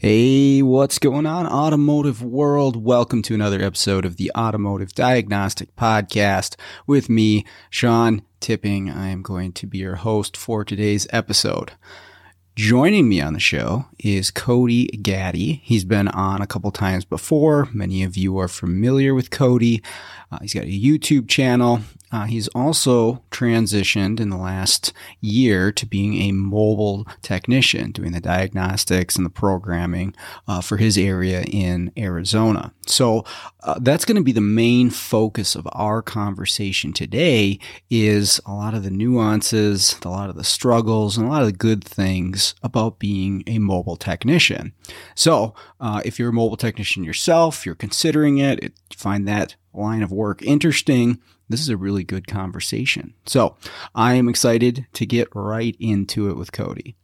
Hey, what's going on, automotive world? Welcome to another episode of the Automotive Diagnostic Podcast with me, Sean Tipping. I am going to be your host for today's episode. Joining me on the show is Cody Gaddy. He's been on a couple times before. Many of you are familiar with Cody. Uh, he's got a YouTube channel. Uh, he's also transitioned in the last year to being a mobile technician, doing the diagnostics and the programming uh, for his area in Arizona. So uh, that's going to be the main focus of our conversation today. Is a lot of the nuances, a lot of the struggles, and a lot of the good things about being a mobile technician. So uh, if you're a mobile technician yourself, you're considering it, it find that line of work interesting this is a really good conversation. So I am excited to get right into it with Cody.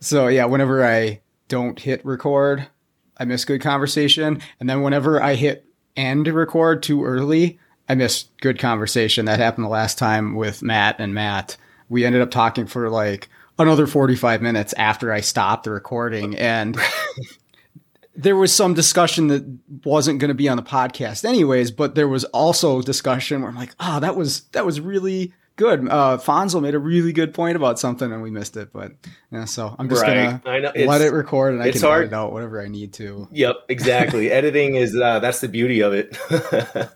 So yeah, whenever I don't hit record, I miss good conversation. And then whenever I hit end record too early, I miss good conversation. That happened the last time with Matt and Matt. We ended up talking for like another 45 minutes after I stopped the recording. And there was some discussion that wasn't going to be on the podcast anyways, but there was also discussion where I'm like, oh, that was that was really good. Uh, Fonzo made a really good point about something and we missed it, but yeah, so I'm just right. gonna let it record and I can hard. edit out whatever I need to. Yep, exactly. Editing is uh, that's the beauty of it.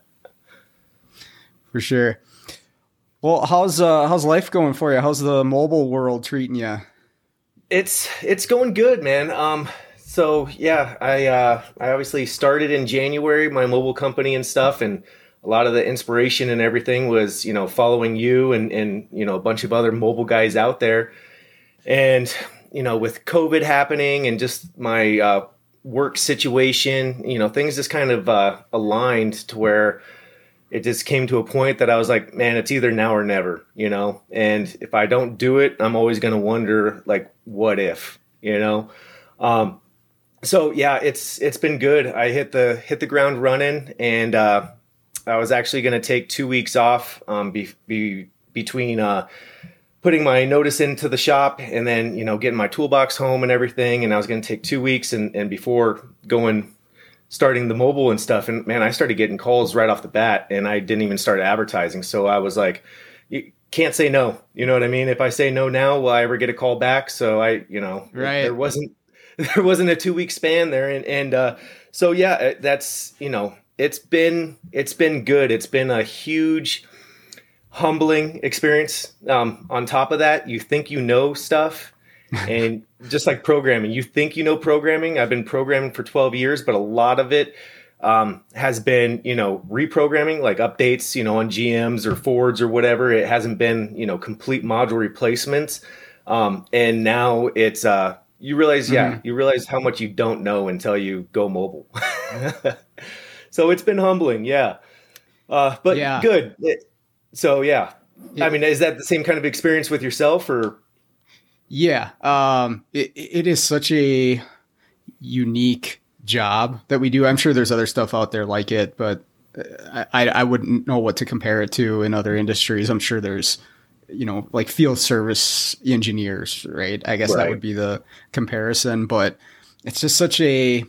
For sure. Well, how's uh, how's life going for you? How's the mobile world treating you? It's it's going good, man. Um, so yeah, I uh, I obviously started in January my mobile company and stuff, and a lot of the inspiration and everything was you know following you and and you know a bunch of other mobile guys out there, and you know with COVID happening and just my uh, work situation, you know things just kind of uh, aligned to where it just came to a point that I was like, man, it's either now or never, you know. And if I don't do it, I'm always going to wonder like, what if, you know. Um, so yeah, it's it's been good. I hit the hit the ground running, and uh, I was actually going to take two weeks off um, be, be, between uh, putting my notice into the shop and then you know getting my toolbox home and everything. And I was going to take two weeks, and and before going starting the mobile and stuff. And man, I started getting calls right off the bat, and I didn't even start advertising. So I was like, you can't say no. You know what I mean? If I say no now, will I ever get a call back? So I, you know, right. there wasn't there wasn't a two week span there, and and uh, so yeah, uh, that's you know it's been it's been good. It's been a huge humbling experience. Um, on top of that, you think you know stuff, and just like programming, you think you know programming. I've been programming for twelve years, but a lot of it um, has been you know reprogramming like updates you know on gms or fords or whatever it hasn't been you know complete module replacements um, and now it's uh, you realize, yeah, mm-hmm. you realize how much you don't know until you go mobile. so it's been humbling, yeah. Uh, but yeah. good. It, so yeah, it, I mean, is that the same kind of experience with yourself, or? Yeah, um, it, it is such a unique job that we do. I'm sure there's other stuff out there like it, but uh, I, I wouldn't know what to compare it to in other industries. I'm sure there's you know, like field service engineers, right? I guess right. that would be the comparison, but it's just such a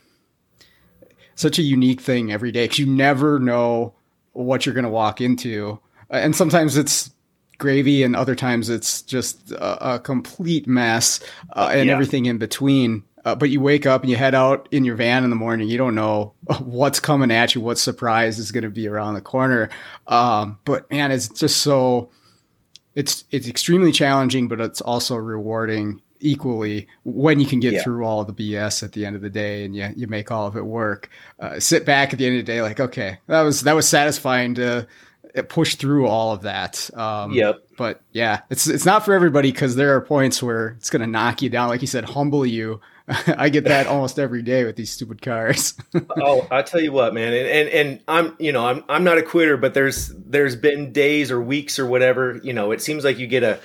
such a unique thing every day because you never know what you're going to walk into, and sometimes it's gravy, and other times it's just a, a complete mess, uh, and yeah. everything in between. Uh, but you wake up and you head out in your van in the morning. You don't know what's coming at you, what surprise is going to be around the corner. Um, but man, it's just so it's it's extremely challenging, but it's also rewarding equally when you can get yeah. through all the BS at the end of the day and you, you make all of it work. Uh, sit back at the end of the day, like, okay, that was, that was satisfying to push through all of that. Um, yep. But yeah, it's, it's not for everybody because there are points where it's going to knock you down. Like you said, humble you I get that almost every day with these stupid cars. oh, I tell you what, man, and, and and I'm you know I'm I'm not a quitter, but there's there's been days or weeks or whatever. You know, it seems like you get a.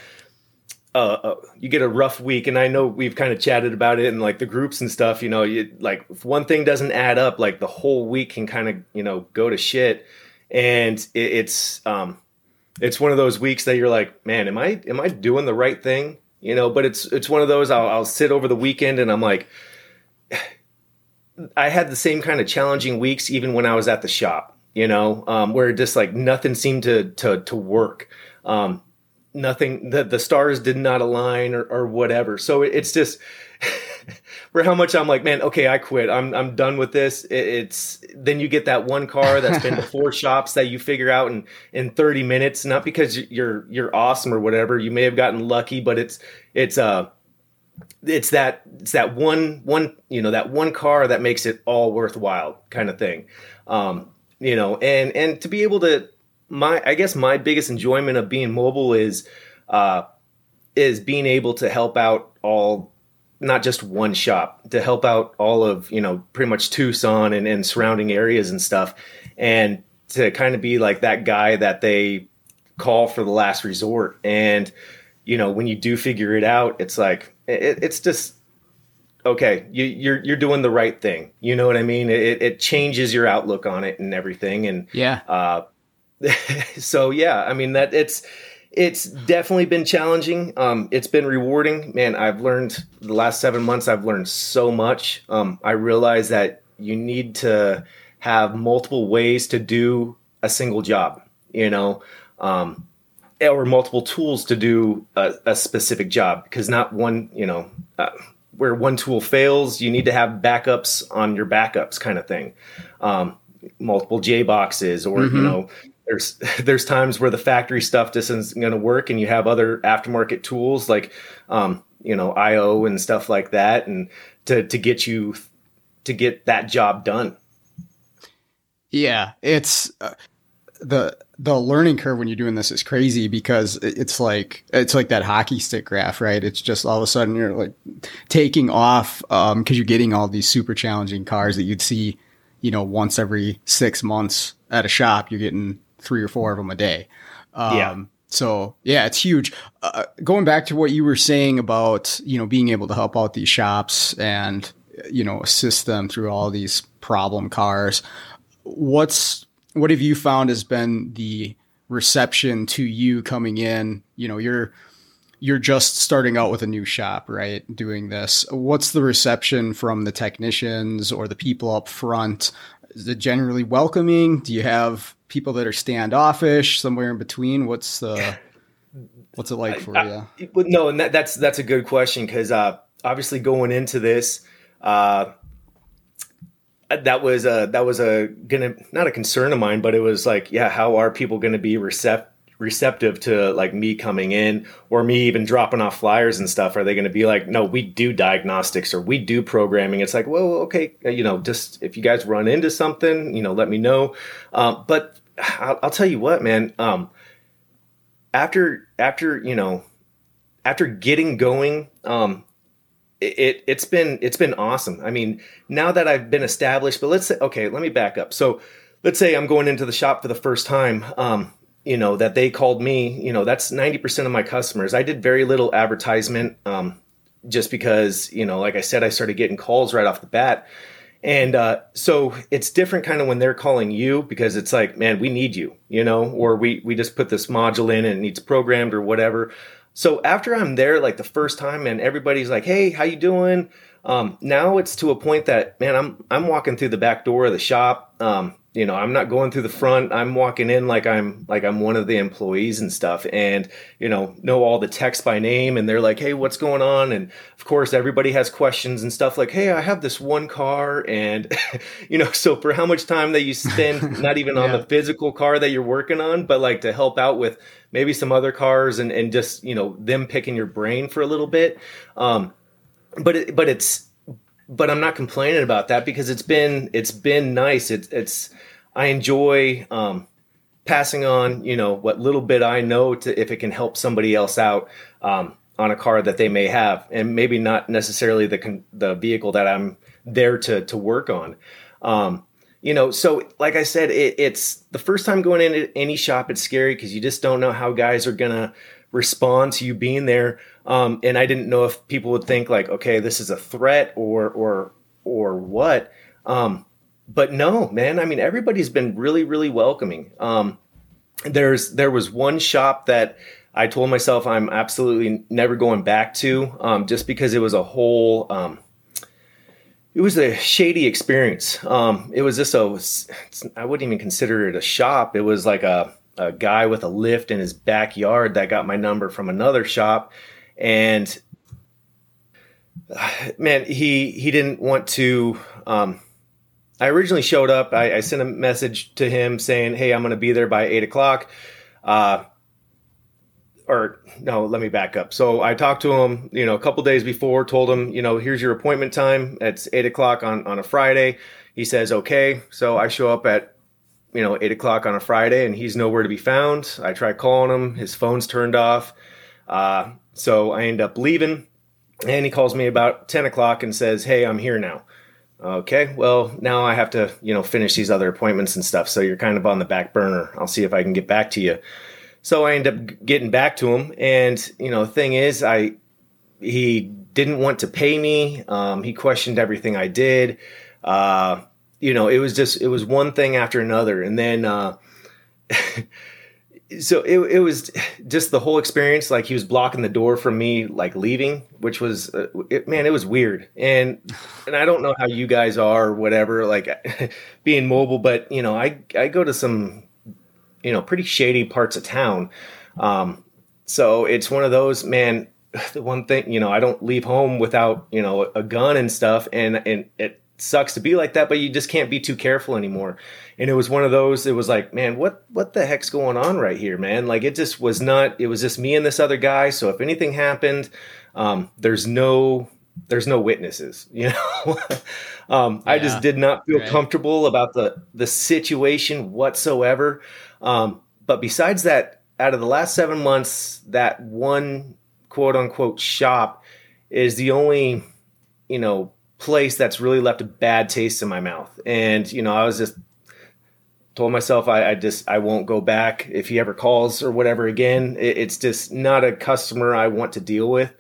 Uh, you get a rough week, and I know we've kind of chatted about it in like the groups and stuff. You know, you like if one thing doesn't add up, like the whole week can kind of you know go to shit, and it, it's um, it's one of those weeks that you're like, man, am I am I doing the right thing? You know but it's it's one of those I'll, I'll sit over the weekend and i'm like i had the same kind of challenging weeks even when i was at the shop you know um, where just like nothing seemed to to to work. Um, nothing the, the stars did not align or, or whatever. So it's just for how much I'm like, man, okay, I quit. I'm I'm done with this. It, it's then you get that one car that's been to four shops that you figure out in in 30 minutes. Not because you're you're awesome or whatever. You may have gotten lucky, but it's it's uh it's that it's that one one you know that one car that makes it all worthwhile kind of thing. Um, you know, and and to be able to my I guess my biggest enjoyment of being mobile is uh is being able to help out all not just one shop to help out all of you know pretty much Tucson and, and surrounding areas and stuff, and to kind of be like that guy that they call for the last resort. And you know when you do figure it out, it's like it, it's just okay. You, you're you're doing the right thing. You know what I mean? It, it changes your outlook on it and everything. And yeah. Uh, so yeah, I mean that it's it's definitely been challenging. Um, it's been rewarding. Man, I've learned the last seven months, I've learned so much. Um, I realize that you need to have multiple ways to do a single job, you know, um, or multiple tools to do a, a, specific job because not one, you know, uh, where one tool fails, you need to have backups on your backups kind of thing. Um, multiple J boxes or, mm-hmm. you know, there's there's times where the factory stuff just isn't going to work and you have other aftermarket tools like um, you know io and stuff like that and to to get you to get that job done. Yeah it's uh, the the learning curve when you're doing this is crazy because it's like it's like that hockey stick graph right? It's just all of a sudden you're like taking off um because you're getting all these super challenging cars that you'd see you know once every six months at a shop. You're getting three or four of them a day. Um, yeah. So yeah, it's huge. Uh, going back to what you were saying about you know being able to help out these shops and you know assist them through all these problem cars. What's what have you found has been the reception to you coming in? You know, you're you're just starting out with a new shop, right? Doing this. What's the reception from the technicians or the people up front? Is it generally welcoming? Do you have people that are standoffish, somewhere in between? What's the what's it like for I, you? no, and that, that's that's a good question because uh, obviously going into this, uh, that was a that was a gonna not a concern of mine, but it was like, yeah, how are people going to be receptive? Receptive to like me coming in or me even dropping off flyers and stuff. Are they going to be like no we do diagnostics or we do programming. It's like well okay uh, you know just if you guys run into something you know let me know. Um, but I'll, I'll, tell you what man um, after after you know after getting going um, it, it has been it's been awesome. I mean now that i've been established but let's say okay let me back up. So let's say i'm going into the shop for the first time um, you know that they called me you know that's 90% of my customers. I did very little advertisement um, just because you know like i said i started getting calls right off the bat. And uh, so it's different kind of when they're calling you because it's like man we need you you know or we we just put this module in and it needs programmed or whatever. So after i'm there like the first time and everybody's like hey how you doing? Um, now it's to a point that man i'm i'm walking through the back door of the shop um, you know i'm not going through the front. I'm walking in like i'm like i'm one of the employees and stuff. And you know know all the techs by name and they're like hey what's going on? And of course everybody has questions and stuff like hey i have this one car. And you know so for how much time that you spend not even on the physical car that you're working on but like to help out with maybe some other cars and and just you know them picking your brain for a little bit. Um but it, but it's but I'm not complaining about that because it's been it's been nice. It's it's I enjoy um, passing on you know what little bit I know to if it can help somebody else out. Um, on a car that they may have, and maybe not necessarily the the vehicle that I'm there to to work on. Um, you know, so like I said, it, it's the first time going into any shop. It's scary because you just don't know how guys are gonna respond to you being there. Um, and I didn't know if people would think like, okay, this is a threat or or or what. Um, but no, man. I mean, everybody's been really, really welcoming. Um, there's there was one shop that I told myself I'm absolutely never going back to, um, just because it was a whole. Um, it was a shady experience. Um, it was just a. I wouldn't even consider it a shop. It was like a a guy with a lift in his backyard that got my number from another shop, and man, he he didn't want to. Um, I originally showed up. I, I, sent a message to him saying, "Hey, I'm going to be there by eight o'clock." Uh, or no, let me back up. So I talked to him, you know, a couple days before, told him, you know, here's your appointment time. It's eight o'clock on on a Friday. He says, okay. So I show up at, you know, eight o'clock on a Friday, and he's nowhere to be found. I try calling him. His phone's turned off. Uh, so I end up leaving, and he calls me about ten o'clock and says, "Hey, I'm here now." Okay, well, now I have to, you know, finish these other appointments and stuff. So you're kind of on the back burner. I'll see if I can get back to you. So I end up getting back to him, and you know, the thing is, I he didn't want to pay me. Um, he questioned everything I did. Uh, you know, it was just it was one thing after another, and then uh, so it, it was just the whole experience like he was blocking the door from me like leaving which was uh, it, man it was weird. And and i don't know how you guys are or whatever like being mobile but you know i i go to some you know pretty shady parts of town. Um so it's one of those man the one thing you know i don't leave home without you know a gun and stuff. And and it sucks to be like that but you just can't be too careful anymore. And it was one of those it was like man what what the heck's going on right here man? Like it just was not it was just me and this other guy so if anything happened um, there's no there's no witnesses you know? Um, yeah, i just did not feel right. comfortable about the the situation whatsoever. Um, but besides that out of the last seven months that one quote unquote shop is the only you know place that's really left a bad taste in my mouth and you know i was just told myself I, I, just I won't go back if he ever calls or whatever again. It, it's just not a customer I want to deal with.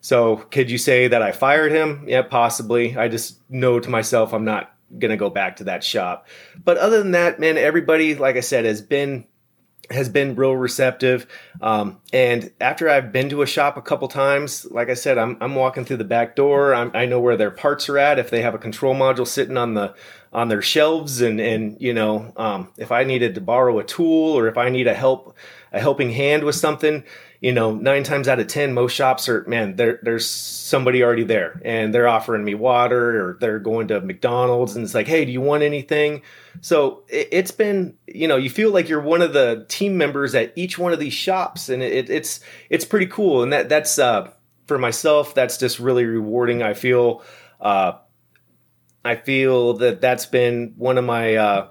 So could you say that I fired him? Yeah, possibly. I just know to myself I'm not gonna go back to that shop. But other than that, man, everybody, like I said, has been has been real receptive. Um, and after I've been to a shop a couple times, like I said, I'm, I'm walking through the back door. I'm, i know where their parts are at. If they have a control module sitting on the on their shelves, and and you know, um, if I needed to borrow a tool or if I need a help a helping hand with something, you know, nine times out of ten, most shops are man, there's somebody already there, and they're offering me water, or they're going to McDonald's, and it's like, hey, do you want anything? So it, has been, you know, you feel like you're one of the team members at each one of these shops, and it, it's it's pretty cool, and that that's uh, for myself, that's just really rewarding. I feel. Uh, I feel that that's been one of my uh,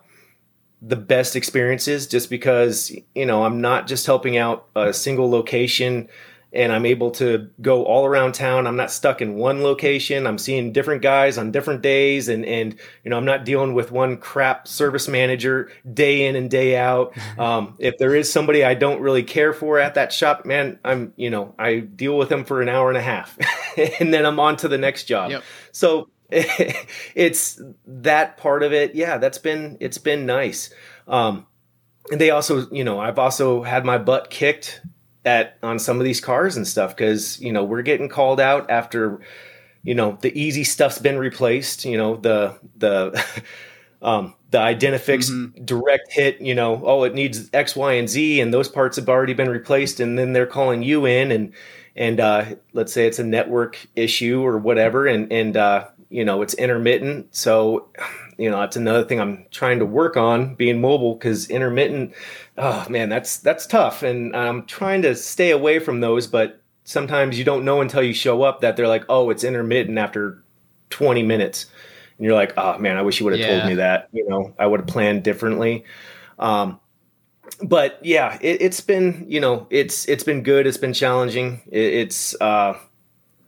the best experiences just because you know i'm not just helping out a single location and i'm able to go all around town. I'm not stuck in one location. I'm seeing different guys on different days and and you know i'm not dealing with one crap service manager day in and day out. Um, if there is somebody i don't really care for at that shop man i'm you know i deal with them for an hour and a half and then i'm on to the next job. Yep. so it's that part of it. Yeah, that's been it's been nice. Um, and they also, you know, I've also had my butt kicked at on some of these cars and stuff because you know we're getting called out after you know the easy stuff's been replaced. You know the the um, the Identifix mm-hmm. direct hit, you know, oh, it needs X, Y, and Z, and those parts have already been replaced, and then they're calling you in, and and uh, let's say it's a network issue or whatever, and and uh, you know it's intermittent so you know that's another thing i'm trying to work on being mobile because intermittent oh man that's that's tough and i'm trying to stay away from those but sometimes you don't know until you show up that they're like oh it's intermittent after 20 minutes and you're like oh man i wish you would have yeah. told me that you know i would have planned differently um, but yeah, it, has been you know it's it's been good. It's been challenging. It, it's uh,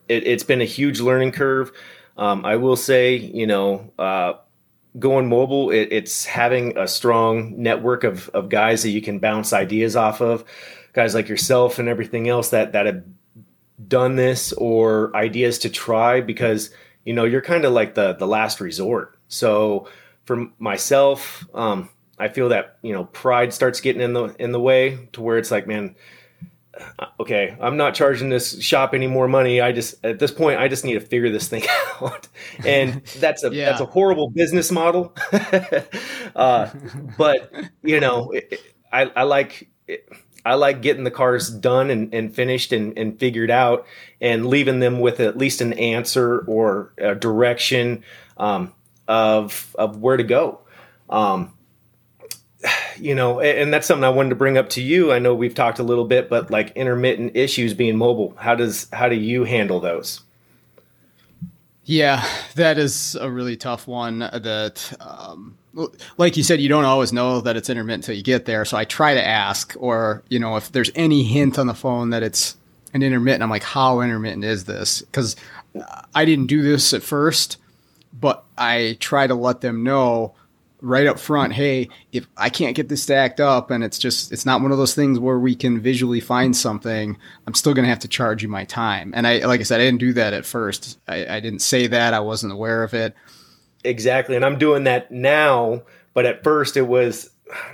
it, has been a huge learning curve. Um, I will say, you know, uh, going mobile, it, it's having a strong network of of guys that you can bounce ideas off of, guys like yourself and everything else that that have done this or ideas to try because you know you're kind of like the the last resort. So for myself, um, I feel that you know pride starts getting in the in the way to where it's like, man, okay, I'm not charging this shop any more money. I just at this point, I just need to figure this thing out, and that's a yeah. that's a horrible business model. uh, but you know, it, I, I like. It, I like getting the cars done and, and finished and, and figured out and leaving them with at least an answer or a direction um, of, of where to go. Um, you know, and that's something I wanted to bring up to you. I know we've talked a little bit, but like intermittent issues being mobile, how does how do you handle those? Yeah, that is a really tough one. That, um, like you said, you don't always know that it's intermittent until you get there. So I try to ask, or you know, if there's any hint on the phone that it's an intermittent, I'm like, how intermittent is this? Because I didn't do this at first, but I try to let them know right up front, hey, if I can't get this stacked up and it's just it's not one of those things where we can visually find something, I'm still gonna have to charge you my time. And I like I said, I didn't do that at first. I, I didn't say that, I wasn't aware of it. Exactly. And I'm doing that now, but at first it was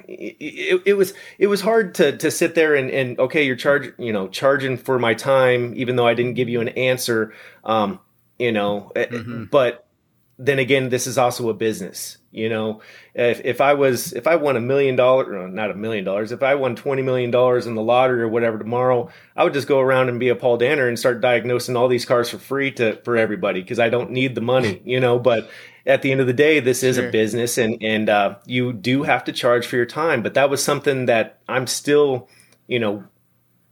it, it, was it was hard to to sit there and, and okay you're charging you know charging for my time even though I didn't give you an answer um you know eh, mm-hmm. but then again this is also a business you know, if, if I was if I won a million dollars, not a million dollars, if I won twenty million dollars in the lottery or whatever tomorrow, I would just go around and be a Paul Danner and start diagnosing all these cars for free to for everybody because I don't need the money, you know. But at the end of the day, this is sure. a business, and and uh, you do have to charge for your time. But that was something that I'm still, you know,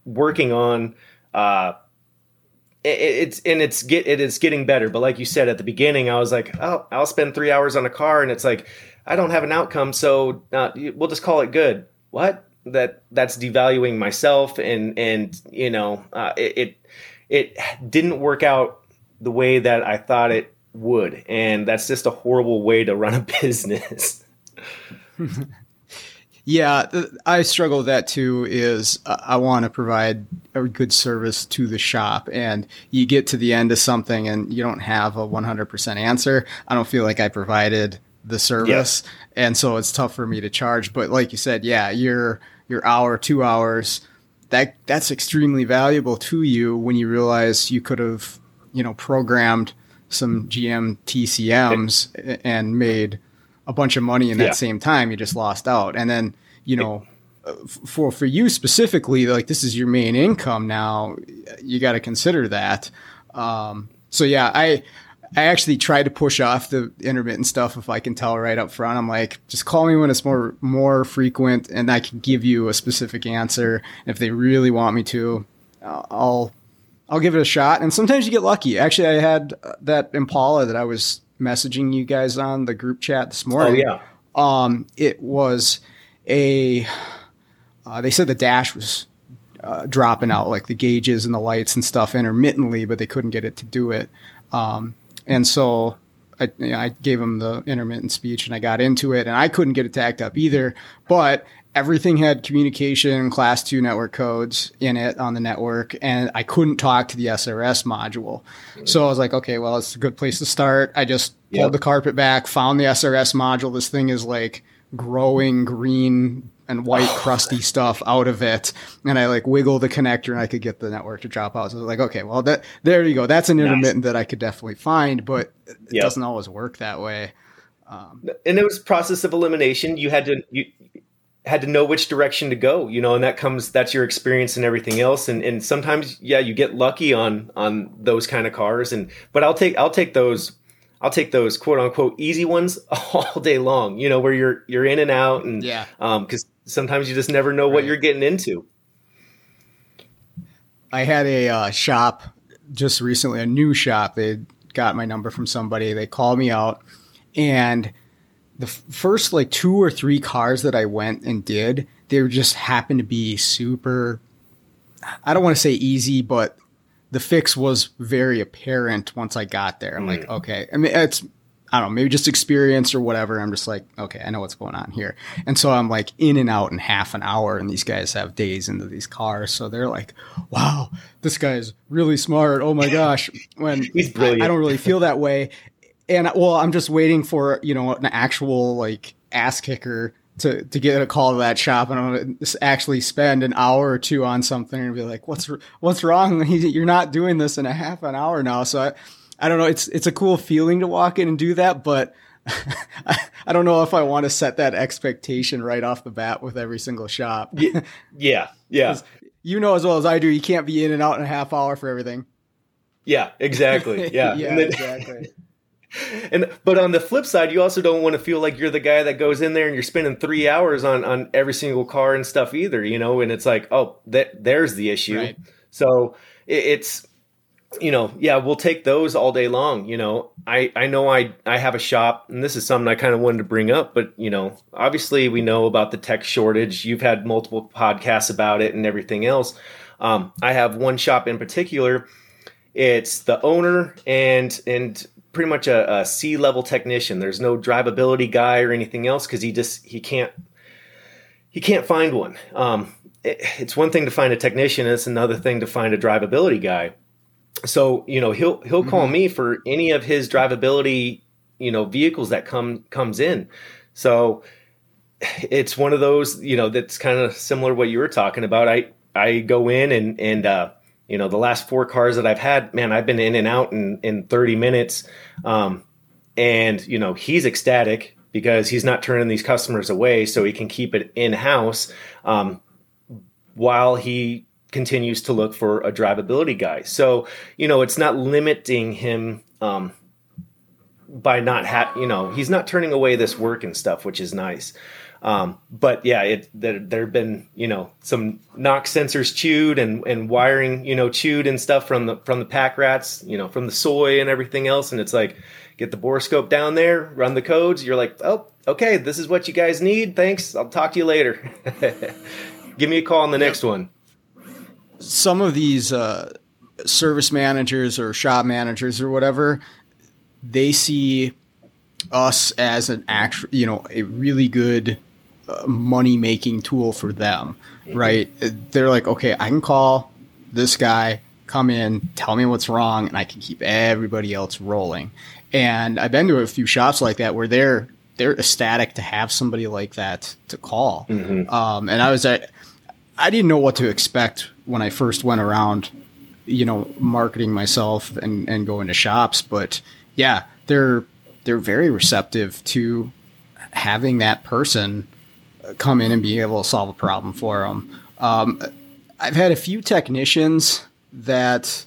working on. Uh, it's and it's get it is getting better. But like you said at the beginning, I was like, oh, I'll spend three hours on a car, and it's like I don't have an outcome, so uh, we'll just call it good. What? That that's devaluing myself, and and you know, uh, it, it it didn't work out the way that I thought it would, and that's just a horrible way to run a business. Yeah, I struggle with that too. Is uh, I want to provide a good service to the shop, and you get to the end of something and you don't have a 100% answer. I don't feel like I provided the service, and so it's tough for me to charge. But like you said, yeah, your your hour, two hours, that that's extremely valuable to you when you realize you could have, you know, programmed some GM TCMs and made a bunch of money in that yeah. same time. You just lost out. And then, you know, for for you specifically, like this is your main income now. You got to consider that. Um, so yeah, I I actually try to push off the intermittent stuff if I can tell right up front. I'm like, just call me when it's more more frequent, and I can give you a specific answer. If they really want me to, I'll I'll give it a shot. And sometimes you get lucky. Actually, I had that Impala that I was messaging you guys on the group chat this morning. Oh yeah. Um, it was a. Uh, they said the dash was uh, dropping out, like the gauges and the lights and stuff intermittently, but they couldn't get it to do it. Um, and so I, you know, I, gave them the intermittent speech and I got into it, and I couldn't get it tacked up either. But everything had communication class two network codes in it on the network and i couldn't talk to the srs module. So i was like okay well it's a good place to start. I just pulled yep. the carpet back found the srs module. This thing is like growing green and white crusty stuff out of it. And i like wiggle the connector and i could get the network to drop out. So i was like okay well that there you go. That's an intermittent nice. that i could definitely find but it yep. doesn't always work that way. Um, and it was process of elimination. You had to you had to know which direction to go, you know, and that comes that's your experience and everything else. And and sometimes, yeah, you get lucky on on those kind of cars. And but I'll take I'll take those I'll take those quote unquote easy ones all day long, you know, where you're you're in and out and yeah, um, because sometimes you just never know what right. you're getting into. I had a uh, shop just recently, a new shop. They got my number from somebody. They called me out and the first like two or three cars that I went and did, they just happened to be super. I don't want to say easy, but the fix was very apparent once I got there. I'm mm. like, okay. I mean, it's I don't know, maybe just experience or whatever. I'm just like, okay, I know what's going on here. And so I'm like in and out in half an hour, and these guys have days into these cars. So they're like, wow, this guy's really smart. Oh my gosh. When he's brilliant. I, I don't really feel that way. And well, I'm just waiting for, you know, an actual like ass kicker to, to get a call to that shop and I'm going to actually spend an hour or two on something and be like, what's, what's wrong? You're not doing this in a half an hour now. So I, I don't know. It's it's a cool feeling to walk in and do that, but I don't know if I want to set that expectation right off the bat with every single shop. yeah, yeah. You know as well as I do, you can't be in and out in a half hour for everything. Yeah, exactly. Yeah, yeah, then, exactly. And but on the flip side, you also don't want to feel like you're the guy that goes in there and you're spending three hours on on every single car and stuff either, you know. And it's like, oh, that there's the issue. Right. So it, it's you know, yeah, we'll take those all day long. You know, I, I know I, I have a shop and this is something I kind of wanted to bring up, but you know, obviously we know about the tech shortage. You've had multiple podcasts about it and everything else. Um, I have one shop in particular. It's the owner and, and pretty much a, a C level technician. There's no drivability guy or anything else. Cause he just, he can't, he can't find one. Um, it, it's one thing to find a technician. It's another thing to find a drivability guy so you know he'll he'll call mm-hmm. me for any of his drivability you know vehicles that come comes in so it's one of those you know that's kind of similar to what you were talking about i i go in and and uh you know the last four cars that i've had man i've been in and out in in 30 minutes um and you know he's ecstatic because he's not turning these customers away so he can keep it in house um while he continues to look for a drivability guy. So, you know, it's not limiting him um, by not ha- you know, he's not turning away this work and stuff, which is nice. Um, but yeah, it there there have been you know some knock sensors chewed and and wiring you know chewed and stuff from the from the pack rats, you know, from the soy and everything else, and it's like get the borescope down there, run the codes. You're like, oh, okay, this is what you guys need. Thanks. I'll talk to you later. Give me a call on the next one some of these uh, service managers or shop managers or whatever, they see us as an actual, you know, a really good money making tool for them, right? They're like, okay, I can call this guy, come in, tell me what's wrong, and I can keep everybody else rolling. And I've been to a few shops like that where they're they're ecstatic to have somebody like that to call. Mm-hmm. Um, and I was at, I didn't know what to expect when I first went around, you know, marketing myself and, and going to shops. But yeah, they're they're very receptive to having that person come in and be able to solve a problem for them. Um, I've had a few technicians that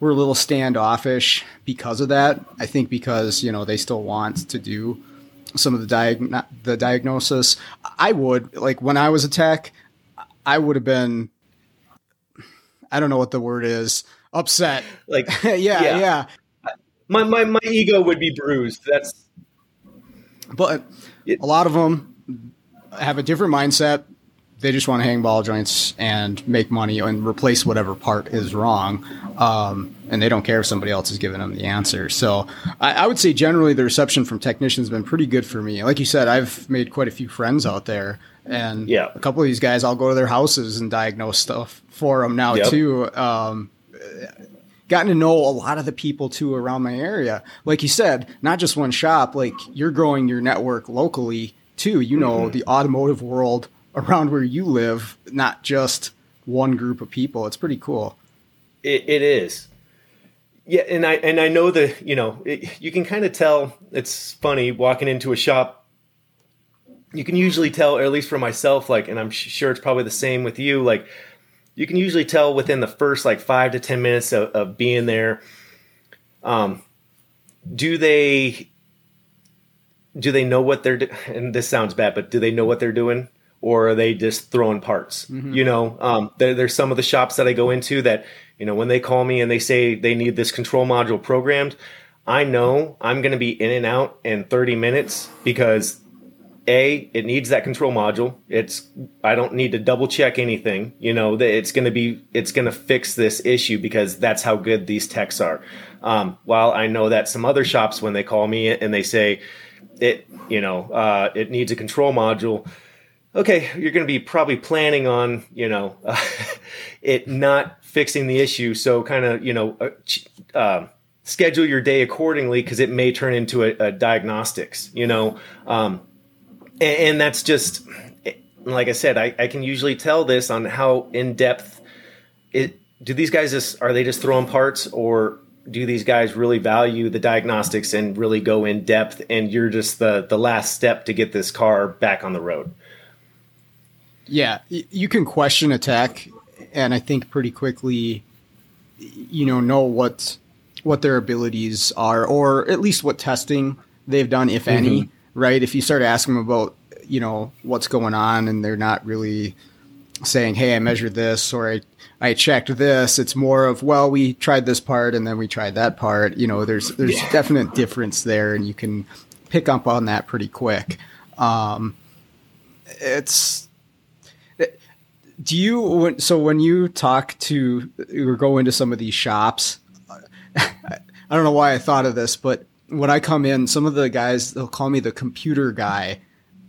were a little standoffish because of that. I think because you know they still want to do some of the diag- the diagnosis. I would like when I was a tech, I would have been I don't know what the word is. Upset. Like yeah, yeah, yeah. My my my ego would be bruised. That's but it, a lot of them have a different mindset. They just want to hang ball joints and make money and replace whatever part is wrong. Um, and they don't care if somebody else is giving them the answer. So I, I would say generally the reception from technicians has been pretty good for me. Like you said, I've made quite a few friends out there and yeah. a couple of these guys, I'll go to their houses and diagnose stuff for them now yep. too. Um, gotten to know a lot of the people too around my area. Like you said, not just one shop. Like you're growing your network locally too. You know mm-hmm. the automotive world around where you live, not just one group of people. It's pretty cool. it, it is. Yeah, and I and I know that you know it, you can kind of tell. It's funny walking into a shop you can usually tell, or at least for myself, like, and I'm sure it's probably the same with you, like, you can usually tell within the first like five to 10 minutes of, of being there, um, do they, do they know what they're, do- and this sounds bad, but do they know what they're doing? Or are they just throwing parts? Mm-hmm. You know, um, there, there's some of the shops that I go into that, you know, when they call me and they say they need this control module programmed, I know I'm going to be in and out in 30 minutes because a it needs that control module. It's I don't need to double check anything. You know that it's going to be it's going to fix this issue because that's how good these techs are. Um, while I know that some other shops when they call me and they say it you know uh, it needs a control module okay, you're going to be probably planning on, you know, uh, it not fixing the issue. So kind of, you know, uh, uh, schedule your day accordingly because it may turn into a, a diagnostics, you know. Um, and, and, that's just, like I said, I, I can usually tell this on how in depth it. Do these guys just are they just throwing parts or do these guys really value the diagnostics and really go in depth and you're just the the last step to get this car back on the road? Yeah, you can question a tech, and I think pretty quickly, you know, know what what their abilities are, or at least what testing they've done, if mm-hmm. any. Right? If you start asking them about, you know, what's going on, and they're not really saying, "Hey, I measured this," or "I I checked this," it's more of, "Well, we tried this part, and then we tried that part." You know, there's there's yeah. definite difference there, and you can pick up on that pretty quick. Um, it's do you so when you talk to or go into some of these shops i don't know why i thought of this but when i come in some of the guys they'll call me the computer guy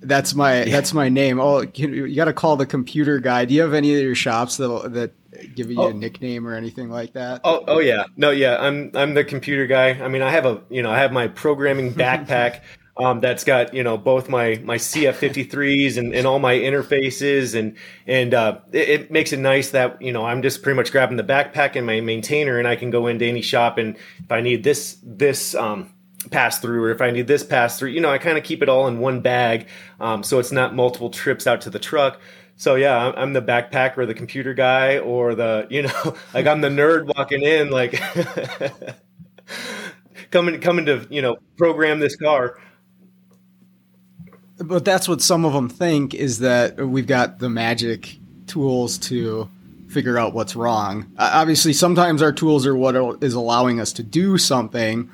that's my yeah. that's my name. Oh you got to call the computer guy. Do you have any of your shops that that give you oh. a nickname or anything like that? Oh oh yeah. No yeah i'm i'm the computer guy. I mean i have a you know i have my programming backpack um, that's got you know both my my CF53s and, and all my interfaces and and uh, it, it, makes it nice that you know I'm just pretty much grabbing the backpack and my maintainer and I can go into any shop and if I need this this um, pass through or if I need this pass through, you know I kind of keep it all in one bag um, so it's not multiple trips out to the truck. So yeah, I'm the backpacker, or the computer guy, or the you know like I'm the nerd walking in like. coming coming to you know program this car but that's what some of them think is that we've got the magic tools to figure out what's wrong. Obviously, sometimes our tools are what is allowing us to do something.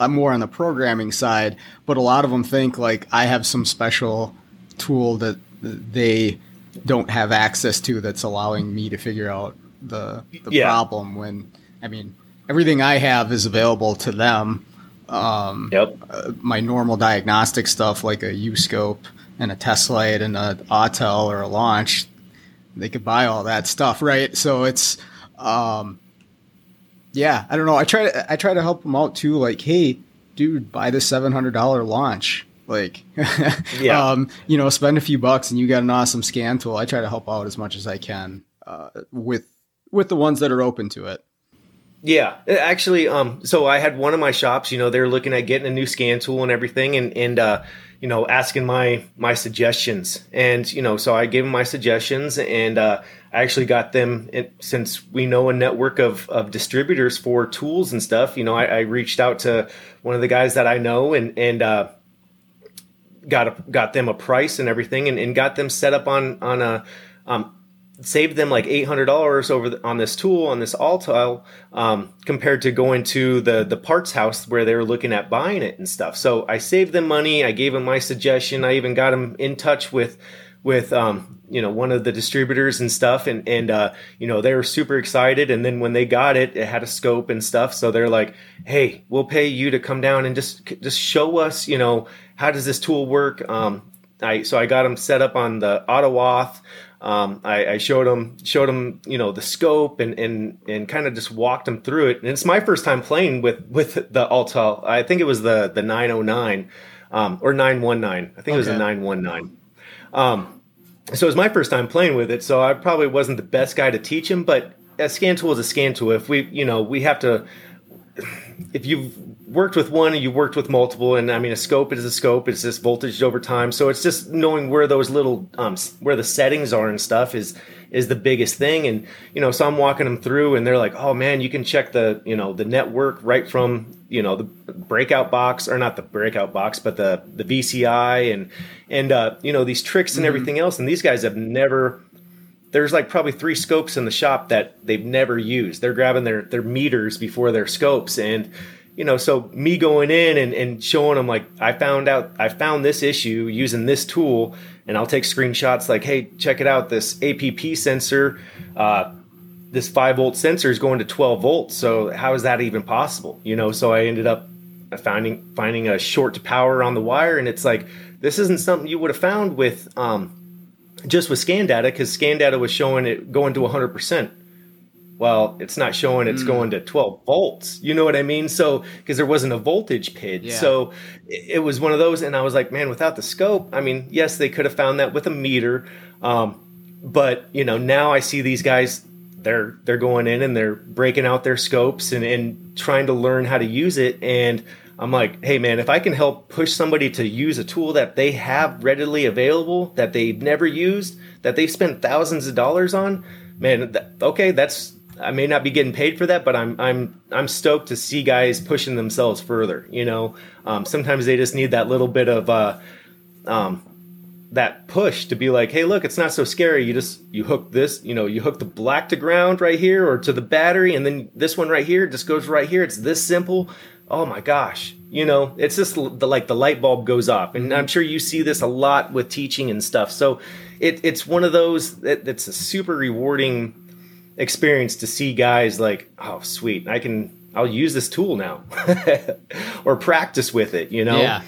I'm more on the programming side, but a lot of them think like I have some special tool that they don't have access to that's allowing me to figure out the the yeah. problem. When I mean, everything I have is available to them um, yep. Uh, my normal diagnostic stuff like a U-scope and a test light and a Autel or a launch, they could buy all that stuff, right? So it's, um, yeah, I don't know. I try to I try to help them out too. Like, hey, dude, buy the seven hundred dollar launch. Like, yeah. um, you know, spend a few bucks and you got an awesome scan tool. I try to help out as much as I can uh, with with the ones that are open to it. Yeah, actually, um, so I had one of my shops. You know, they're looking at getting a new scan tool and everything, and and uh, you know, asking my my suggestions. And you know, so I gave them my suggestions, and uh, I actually got them since we know a network of of distributors for tools and stuff. You know, I, I reached out to one of the guys that I know, and and uh, got a, got them a price and everything, and, and got them set up on on a um, saved them like eight hundred dollars over the, on this tool on this Autel um, compared to going to the the parts house where they were looking at buying it and stuff. So I saved them money. I gave them my suggestion. I even got them in touch with with um, you know one of the distributors and stuff, and and uh, you know they were super excited. And then when they got it, it had a scope and stuff. So they're like, "Hey, we'll pay you to come down and just just show us, you know, how does this tool work?" Um, I so I got them set up on the AutoAuth. Um, I, I, showed him showed him you know the scope and and and kind of just walked him through it. And it's my first time playing with with the Autel. I think it was the the 909 um, or 919. I think okay. it was the 919. Um, so it was my first time playing with it. So I probably wasn't the best guy to teach him, but a scan tool is a scan tool. If we you know we have to if you've worked with one and you worked with multiple, and I mean, a scope is a scope. It's just voltage over time. So it's just knowing where those little um, where the settings are and stuff is is the biggest thing. And you know, so I'm walking them through, and they're like, "Oh man, you can check the you know the network right from you know the breakout box or not the breakout box, but the the VCI and and uh, you know these tricks and mm-hmm. everything else. And these guys have never there's like probably three scopes in the shop that they've never used. They're grabbing their their meters before their scopes, and you know, so me going in and, and showing them like I found out I found this issue using this tool, and I'll take screenshots like, hey, check it out, this APP sensor, uh, this five volt sensor is going to 12 volts. So how is that even possible? You know, so I ended up finding finding a short to power on the wire, and it's like this isn't something you would have found with um, just with scan data because scan data was showing it going to 100 percent well, it's not showing it's mm. going to 12 volts. You know what I mean? So, because there wasn't a voltage PID. Yeah. So it, it, was one of those. And I was like, man, without the scope, I mean, yes, they could have found that with a meter. Um, but, you know, now I see these guys, they're, they're going in and they're breaking out their scopes and, and trying to learn how to use it. And I'm like, hey, man, if I can help push somebody to use a tool that they have readily available, that they've never used, that they've spent thousands of dollars on, man, th- okay, that's I may not be getting paid for that, but I'm I'm I'm stoked to see guys pushing themselves further. You know, um, sometimes they just need that little bit of uh, um, that push to be like, hey, look, it's not so scary. You just you hook this, you know, you hook the black to ground right here or to the battery, and then this one right here just goes right here. It's this simple. Oh my gosh, you know, it's just the like the light bulb goes off, and I'm sure you see this a lot with teaching and stuff. So it, it's one of those. It, it's a super rewarding experience to see guys like, oh, sweet, I can, I'll use this tool now, or practice with it. You know. Yeah.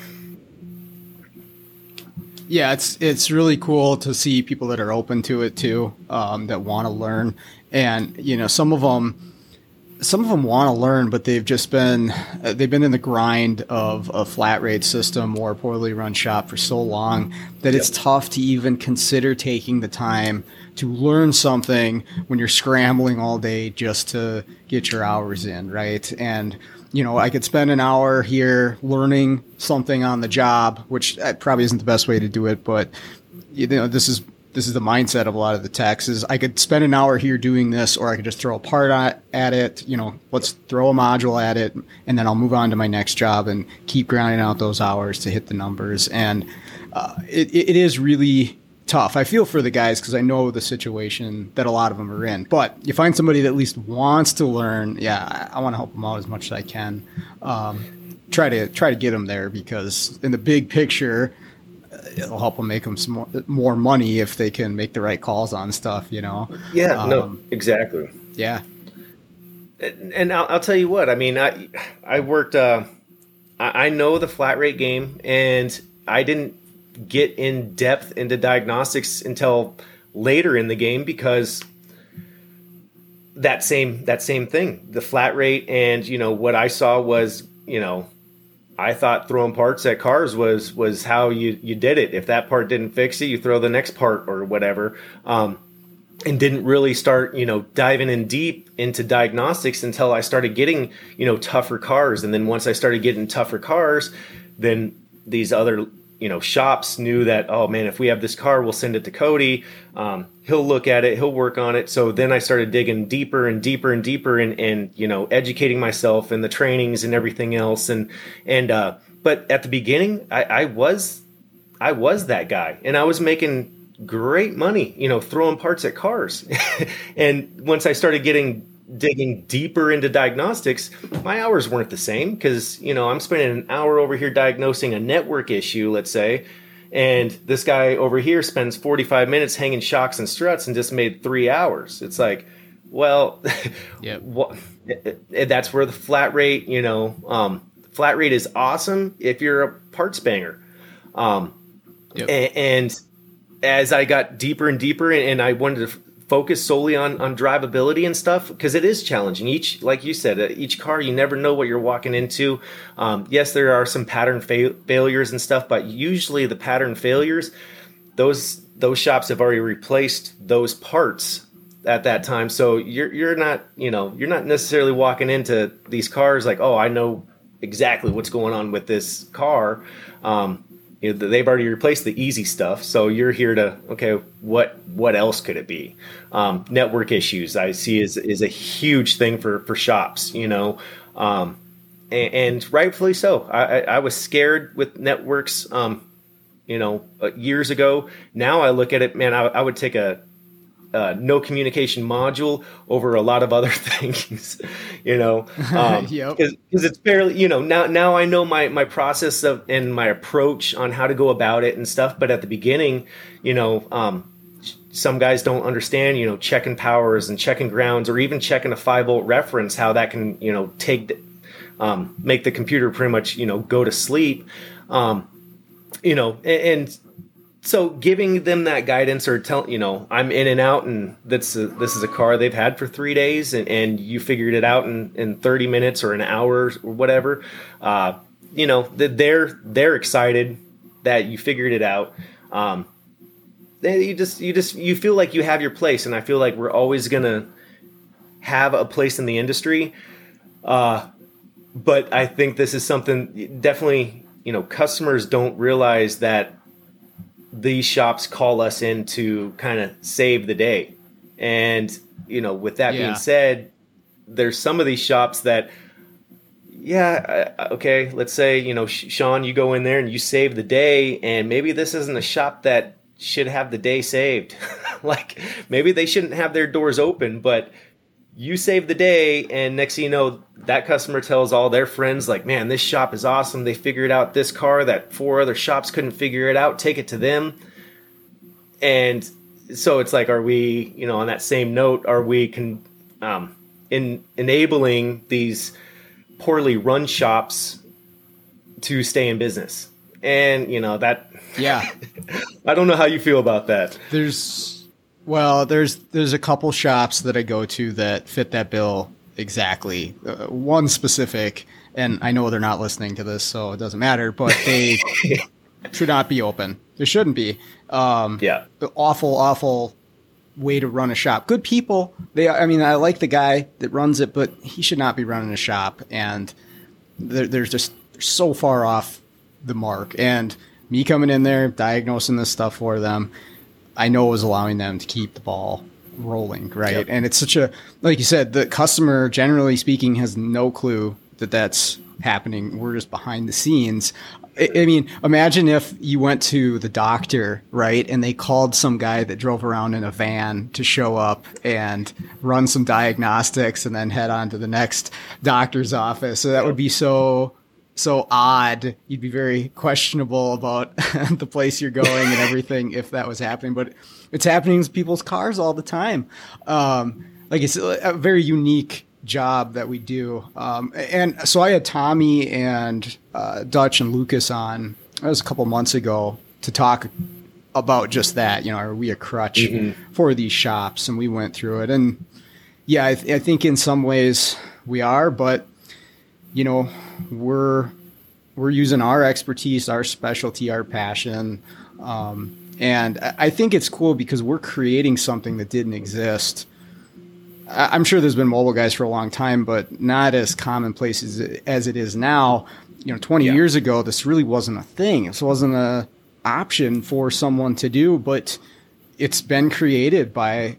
Yeah, it's it's really cool to see people that are open to it too, um, that want to learn, and you know, some of them some of them want to learn, but they've just been uh, they've been in the grind of a flat rate system or a poorly run shop for so long that yep. it's tough to even consider taking the time to learn something when you're scrambling all day just to get your hours in, right? And you know, I could spend an hour here learning something on the job, which uh, probably isn't the best way to do it, but you know, this is this is the mindset of a lot of the techs is I could spend an hour here doing this, or I could just throw a part at it. You know, let's throw a module at it, and then I'll move on to my next job and keep grinding out those hours to hit the numbers. And uh, it, it is really tough. I feel for the guys because I know the situation that a lot of them are in. But you find somebody that at least wants to learn. Yeah, I, I want to help them out as much as I can. Um, try to try to get them there because in the big picture, uh, it'll help them make them some more, more money if they can make the right calls on stuff. You know. Yeah. Um, no. Exactly. Yeah. And I'll, I'll, tell you what. I mean, I I worked. Uh, I know the flat rate game, and I didn't get in depth into diagnostics until later in the game because that same that same thing. The flat rate and you know what i saw was you know i thought throwing parts at cars was was how you you did it. If that part didn't fix it you throw the next part or whatever. Um, and didn't really start you know diving in deep into diagnostics until i started getting you know tougher cars. And then once i started getting tougher cars then these other you know shops knew that oh man if we have this car we'll send it to cody. Um, he'll look at it he'll work on it. So then i started digging deeper and deeper and deeper and, and you know educating myself and the trainings and everything else. And and uh, but at the beginning I, I was i was that guy. And i was making great money you know throwing parts at cars. And once i started getting digging deeper into diagnostics, my hours weren't the same because, you know, I'm spending an hour over here diagnosing a network issue, let's say, and this guy over here spends 45 minutes hanging shocks and struts and just made three hours. It's like, well, yep. what, that's where the flat rate, you know, um, flat rate is awesome if you're a parts banger. Um, yep. and, and as I got deeper and deeper, and I wanted to focus solely on on drivability and stuff because it is challenging. Each like you said uh, each car you never know what you're walking into. Um, yes there are some pattern fa- failures and stuff but usually the pattern failures those those shops have already replaced those parts at that time. So you're you're not you know you're not necessarily walking into these cars like oh i know exactly what's going on with this car. Um, you know, they've already replaced the easy stuff. So you're here to okay, what what else could it be? Um, network issues I see is is a huge thing for for shops. You know, um, and, and, rightfully so. I, I, I, was scared with networks. Um, you know, uh, years ago. Now I look at it, man. I, I would take a uh, no communication module over a lot of other things, you know, um, Yep. because it's fairly, you know, now now I know my my process of and my approach on how to go about it and stuff. But at the beginning, you know, um, some guys don't understand, you know, checking powers and checking grounds, or even checking a five volt reference, how that can, you know, take, the- um, make the computer pretty much, you know, go to sleep. Um, you know, a- and, so giving them that guidance or tell you know I'm in and out and that's a, this is a car they've had for three days and, and you figured it out in, in 30 minutes or an hour or whatever uh, you know they're they're excited that you figured it out. Um, you just you just you feel like you have your place and I feel like we're always gonna have a place in the industry. Uh, but I think this is something definitely you know customers don't realize that these shops call us in to kind of save the day. And, you know, with that Yeah. being said, there's some of these shops that, yeah, okay, let's say, you know, Sean, you go in there and you save the day, and maybe this isn't a shop that should have the day saved. like, maybe they shouldn't have their doors open, but you save the day and next thing you know that customer tells all their friends like man this shop is awesome. They figured out this car that four other shops couldn't figure it out. Take it to them. And so it's like are we you know on that same note are we can um, in enabling these poorly run shops to stay in business? And you know that Yeah. i don't know how you feel about that. There's well, there's there's a couple shops that I go to that fit that bill exactly. Uh, one specific, and I know they're not listening to this, so it doesn't matter. But they should not be open. They shouldn't be. Um, yeah awful, awful way to run a shop. Good people. They, I mean, I like the guy that runs it, but he should not be running a shop. And they're, they're just so far off the mark. And me coming in there, diagnosing this stuff for them, I know it was allowing them to keep the ball rolling, right? Yep. And it's such a, like you said, the customer, generally speaking, has no clue that that's happening. We're just behind the scenes. I, I mean, imagine if you went to the doctor, right, and they called some guy that drove around in a van to show up and run some diagnostics and then head on to the next doctor's office. So that would be so so odd. You'd be very questionable about the place you're going and everything if that was happening. But it's happening to people's cars all the time. Um, like it's a very unique job that we do. Um, and so I had Tommy and uh, Dutch and Lucas on. That was a couple months ago to talk about just that. You know, are we a crutch for these shops? And we went through it. And yeah, I, th- I think in some ways we are, but you know, we're we're using our expertise, our specialty, our passion, um, and I think it's cool because we're creating something that didn't exist. I'm sure there's been mobile guys for a long time, but not as commonplace as as it is now. You know, 20 Yeah. years ago, this really wasn't a thing. This wasn't a option for someone to do, but it's been created by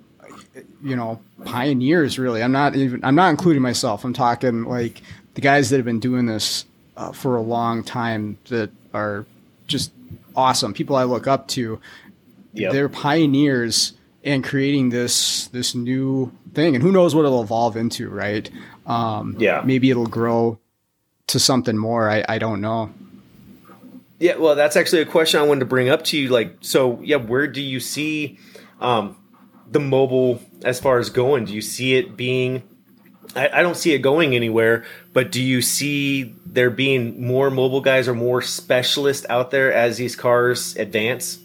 you know pioneers really i'm not even i'm not including myself i'm talking like the guys that have been doing this uh, for a long time that are just awesome people i look up to Yep. they're pioneers in creating this this new thing and who knows what it'll evolve into right um Yeah. maybe it'll grow to something more i i don't know Yeah, well, that's actually a question I wanted to bring up to you. Like, so yeah, where do you see um, the mobile as far as going? Do you see it being? I, I don't see it going anywhere. But do you see there being more mobile guys or more specialists out there as these cars advance?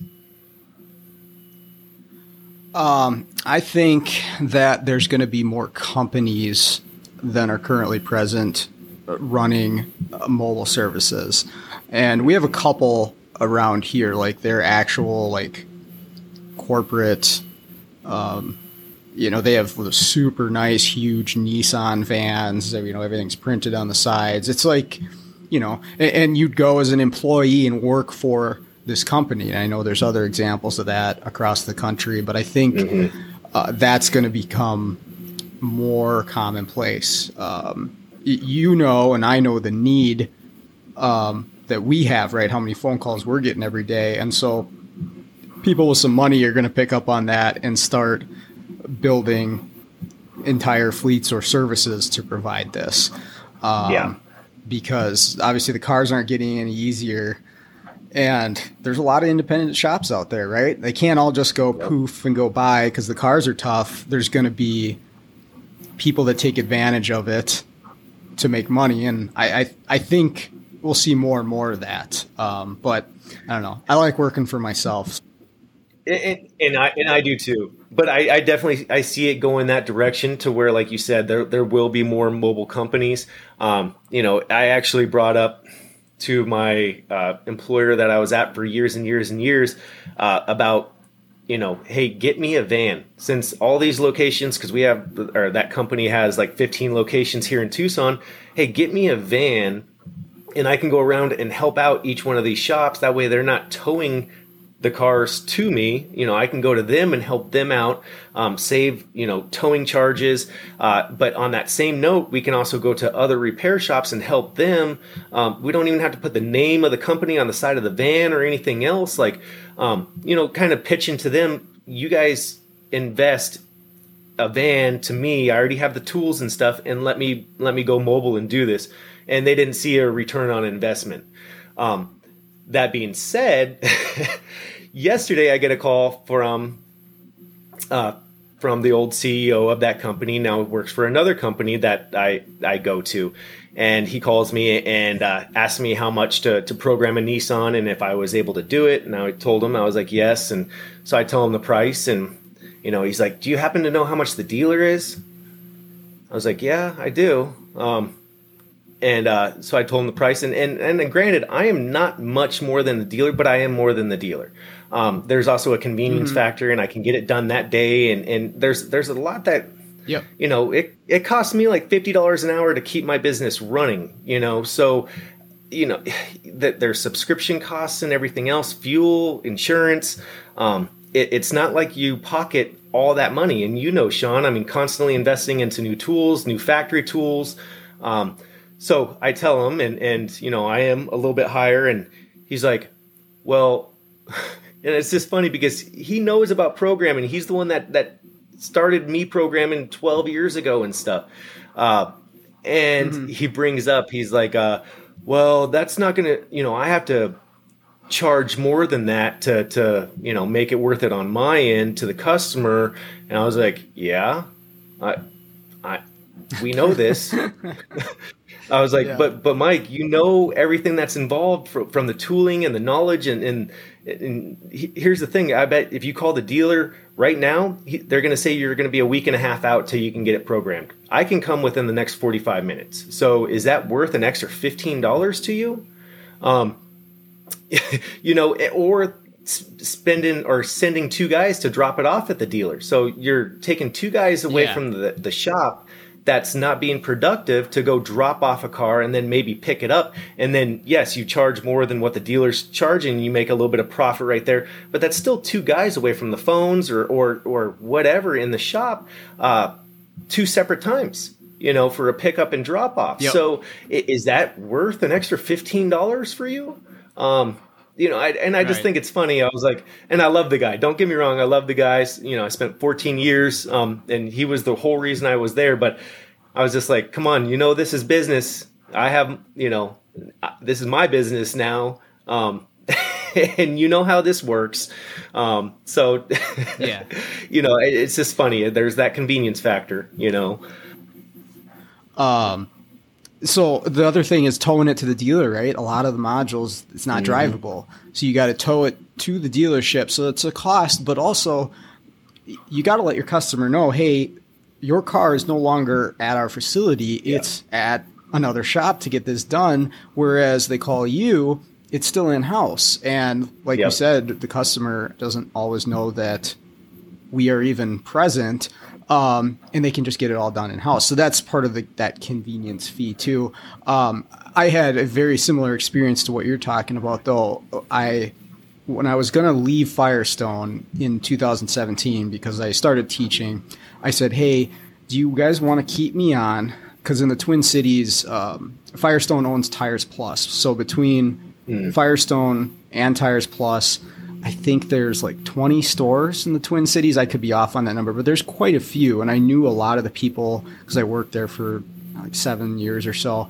Um, I think that there's going to be more companies than are currently present uh, running uh, mobile services, and we have a couple around here, like they're actual like corporate. Um, you know, they have the super nice, huge Nissan vans. You know, everything's printed on the sides. It's like, you know, and, and you'd go as an employee and work for this company. And I know there's other examples of that across the country, but I think uh, that's going to become more commonplace. Um, you know, and I know the need um, that we have, right? How many phone calls we're getting every day. And so people with some money are going to pick up on that and start building entire fleets or services to provide this. Um, Yeah. Because obviously the cars aren't getting any easier. And there's a lot of independent shops out there, right? They can't all just go poof and go by because the cars are tough. There's going to be people that take advantage of it to make money. And I, I, I think we'll see more and more of that. Um, but I don't know. I like working for myself. And, and I and I do too. But I, I definitely I see it going that direction to where, like you said, there there will be more mobile companies. Um, you know, I actually brought up to my uh, employer that I was at for years and years and years uh, about you know, hey, get me a van since all these locations, because we have, or that company has like 15 locations here in Tucson. Hey, get me a van and I can go around and help out each one of these shops. That way they're not towing the cars to me. You know, I can go to them and help them out, um, save, you know, towing charges. Uh, but on that same note, we can also go to other repair shops and help them. Um, we don't even have to put the name of the company on the side of the van or anything else. Like, um, you know, kind of pitching to them, you guys invest a van to me. I already have the tools and stuff, and let me let me go mobile and do this. And they didn't see a return on investment. Um, that being said, yesterday I get a call from uh, from the old CEO of that company. Now works for another company that I I go to, and he calls me and uh, asks me how much to to program a Nissan and if I was able to do it. And I told him I was like yes, and so I tell him the price, and you know he's like, "Do you happen to know how much the dealer is?" I was like, "Yeah, I do." Um, and uh, so I told him the price, and, and and granted, I am not much more than the dealer, but I am more than the dealer. Um, there's also a convenience Mm-hmm. factor, and I can get it done that day, and and there's there's a lot that Yep. you know it it costs me like fifty dollars an hour to keep my business running, you know, so you know that there's subscription costs and everything else, fuel, insurance. Um, it, it's not like you pocket all that money, and you know, Sean, I mean, constantly investing into new tools, new factory tools. Um, so I tell him, and and you know, I am a little bit higher, and he's like, well, and it's just funny because he knows about programming. He's the one that that started me programming 12 years ago and stuff. Uh, and he brings up, he's like, uh, well, that's not gonna, you know, I have to charge more than that to to you know make it worth it on my end to the customer. And I was like, yeah, I, I, we know this. I was like, Yeah. but but Mike, you know everything that's involved from, from the tooling and the knowledge and and, and he- here's the thing. I bet if you call the dealer right now, he, they're going to say you're going to be a week and a half out till you can get it programmed. I can come within the next 45 minutes. So is that worth an extra $15 to you? Um, you know, or spending or sending two guys to drop it off at the dealer. So you're taking two guys away Yeah. from the, the shop that's not being productive to go drop off a car and then maybe pick it up. And then, yes, you charge more than what the dealer's charging. You make a little bit of profit right there, but that's still two guys away from the phones or, or, or whatever in the shop, uh, two separate times. You know, for a pickup and drop off. Yep. So, is that worth an extra fifteen dollars for you? Um, you know, I, and I just Right. think it's funny. I was like, and I love the guy. Don't get me wrong, I love the guys. You know, I spent 14 years, um, and he was the whole reason I was there. But I was just like, come on, you know, this is business. I have, you know, uh, this is my business now. Um, and you know how this works. Um, so, Yeah. you know, it, it's just funny. There's that convenience factor, you know. Um, so the other thing is towing it to the dealer, right? A lot of the modules, it's not mm-hmm. drivable. So you got to tow it to the dealership. So it's a cost, but also you got to let your customer know, hey, your car is no longer at our facility. It's at another shop to get this done. Whereas they call you, it's still in house. And like you said, the customer doesn't always know that we are even present, um, and they can just get it all done in house. So that's part of the, that convenience fee too. Um, I had a very similar experience to what you're talking about, though. I when I was going to leave Firestone in 2017 because I started teaching, I said, "Hey, do you guys want to keep me on?" Because in the Twin Cities, um, Firestone owns Tires Plus, so between Firestone and Tires Plus, I think there's like 20 stores in the Twin Cities. I could be off on that number, but there's quite a few. And I knew a lot of the people because I worked there for like seven years or so.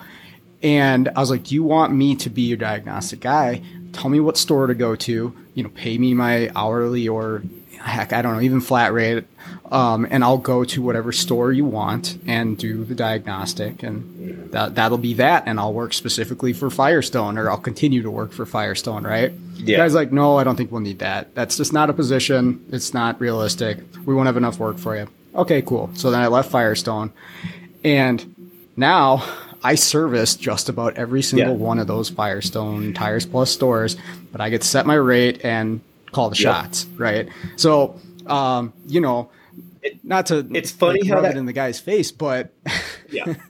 And I was like, Do you want me to be your diagnostic guy? Tell me what store to go to, you know, pay me my hourly or heck, I don't know, even flat rate. Um, and I'll go to whatever store you want and do the diagnostic, and that that'll be that. And I'll work specifically for Firestone, or I'll continue to work for Firestone, right? Yeah. guys like, no, I don't think we'll need that. That's just not a position. It's not realistic. We won't have enough work for you. Okay, cool. So then I left Firestone, and now I service just about every single yeah. one of those Firestone Tires Plus stores, but I get set my rate and call the yep. shots, right? So, um, you know, it, not to it's funny like, how that in the guy's face, but yeah.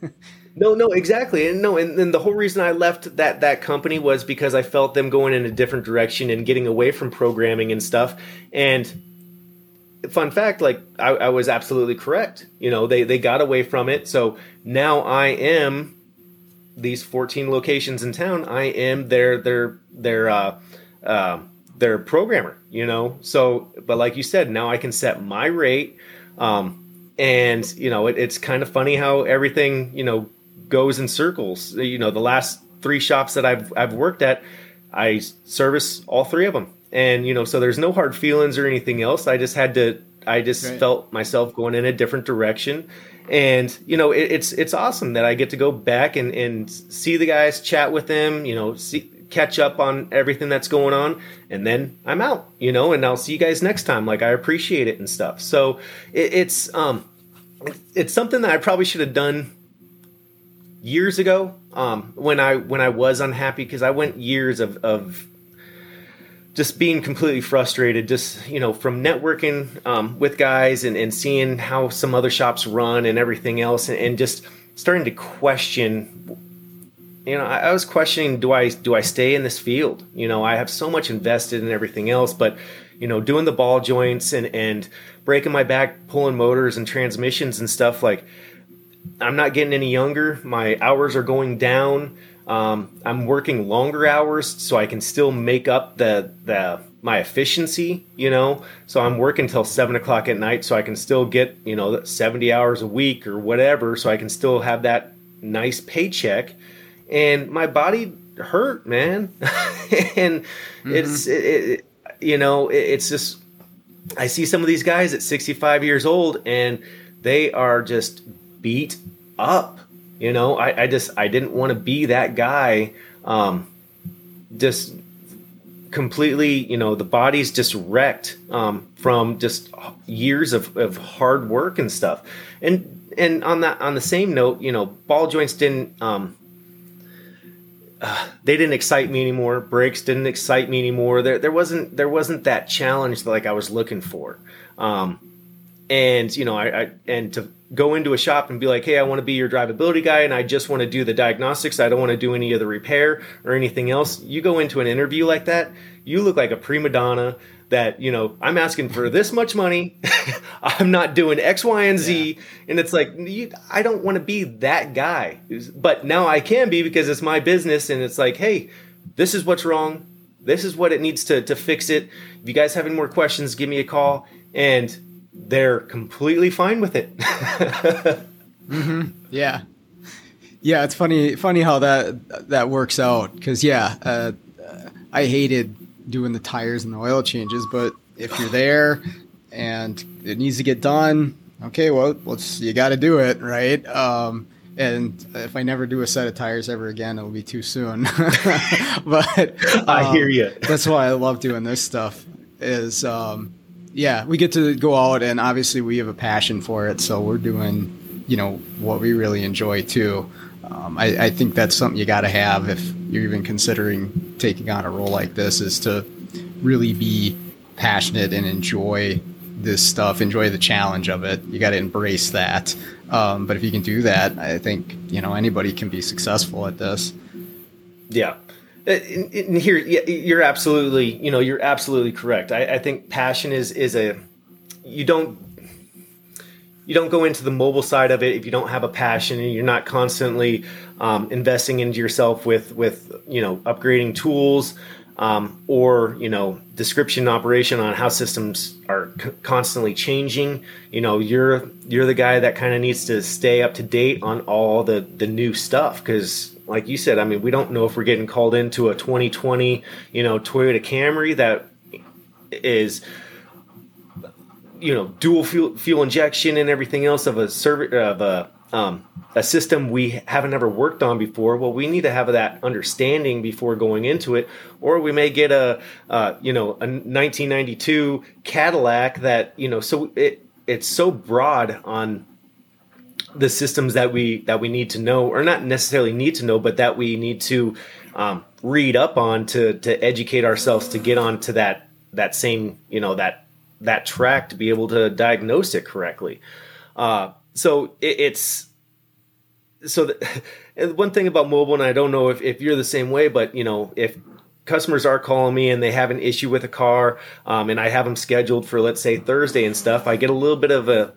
No, no, exactly, and no, and, and the whole reason I left that that company was because I felt them going in a different direction and getting away from programming and stuff. And fun fact, like I, I was absolutely correct. You know, they they got away from it, so now I am these 14 locations in town. I am their their their uh, uh, their programmer, you know. So, but like you said, now I can set my rate, um, and you know, it, it's kind of funny how everything you know goes in circles. You know, the last three shops that I've I've worked at, I service all three of them, and you know, so there's no hard feelings or anything else. I just had to. I just right. felt myself going in a different direction, and you know, it, it's it's awesome that I get to go back and and see the guys, chat with them. You know, see catch up on everything that's going on and then i'm out you know and i'll see you guys next time. Like i appreciate it and stuff. So it, it's um it's something that i probably should have done years ago um when i when i was unhappy because i went years of of just being completely frustrated just you know from networking um, with guys and, and seeing how some other shops run and everything else and, and just starting to question you know, I, I, was questioning do I do I stay in this field? You know, I have so much invested in everything else, but you know, doing the ball joints and and breaking my back pulling motors and transmissions and stuff like I'm not getting any younger. My hours are going down. Um, I'm working longer hours so I can still make up the the my efficiency. You know, so I'm working till seven o'clock at night so I can still get you know 70 hours a week or whatever, so I can still have that nice paycheck and my body hurt, man. and mm-hmm. it's it, it, you know it, it's just I see some of these guys at 65 years old and they are just beat up. You know, I, I just I didn't want to be that guy. Um, just completely, you know, the body's just wrecked um, from just years of, of hard work and stuff. And and on that on the same note, you know, ball joints didn't um, uh, they didn't excite me anymore. Brakes didn't excite me anymore. There, there wasn't there wasn't that challenge that like I was looking for. Um, and you know, I, I, and to go into a shop and be like, hey, I want to be your drivability guy, and I just want to do the diagnostics. I don't want to do any of the repair or anything else. You go into an interview like that, you look like a prima donna that you know i'm asking for this much money i'm not doing x y and z. Yeah. and it's like you, i don't want to be that guy. But now i can be because it's my business and it's like hey this is what's wrong. This is what it needs to, to fix it. If you guys have any more questions give me a call. And they're completely fine with it. Mm-hmm. yeah. Yeah it's funny funny how that that works out. Because yeah uh, i hated doing the tires and the oil changes. But if you're there and it needs to get done, okay, well, let's you got to do it, right? Um, and if I never do a set of tires ever again, it'll be too soon. but um, I hear you. that's why I love doing this stuff. Is um, yeah, we get to go out, and obviously we have a passion for it, so we're doing you know what we really enjoy too. Um, I, I, think that's something you got to have if you're even considering taking on a role like this is to really be passionate and enjoy this stuff, enjoy the challenge of it. You got to embrace that. Um, but if you can do that, I think you know anybody can be successful at this. Yeah, and here you're absolutely you know you're absolutely correct. I, I think passion is is a you don't you don't go into the mobile side of it if you don't have a passion and you're not constantly um, investing into yourself with with you know upgrading tools um, or you know description operation on how systems are c- constantly changing. You know you're you're the guy that kind of needs to stay up to date on all the the new stuff because like you said i mean we don't know if we're getting called into a 2020 you know toyota camry that is you know dual fuel fuel injection and everything else of a serv- of a um, a system we haven't ever worked on before. Well, we need to have that understanding before going into it, or we may get a uh, you know a 1992 Cadillac that you know. So it it's so broad on the systems that we that we need to know, or not necessarily need to know, but that we need to um, read up on to to educate ourselves to get onto that that same you know that that track to be able to diagnose it correctly. Uh, so it, it's so the, one thing about mobile, and I don't know if, if you're the same way, but you know, if customers are calling me and they have an issue with a car, um, and I have them scheduled for let's say Thursday and stuff, I get a little bit of a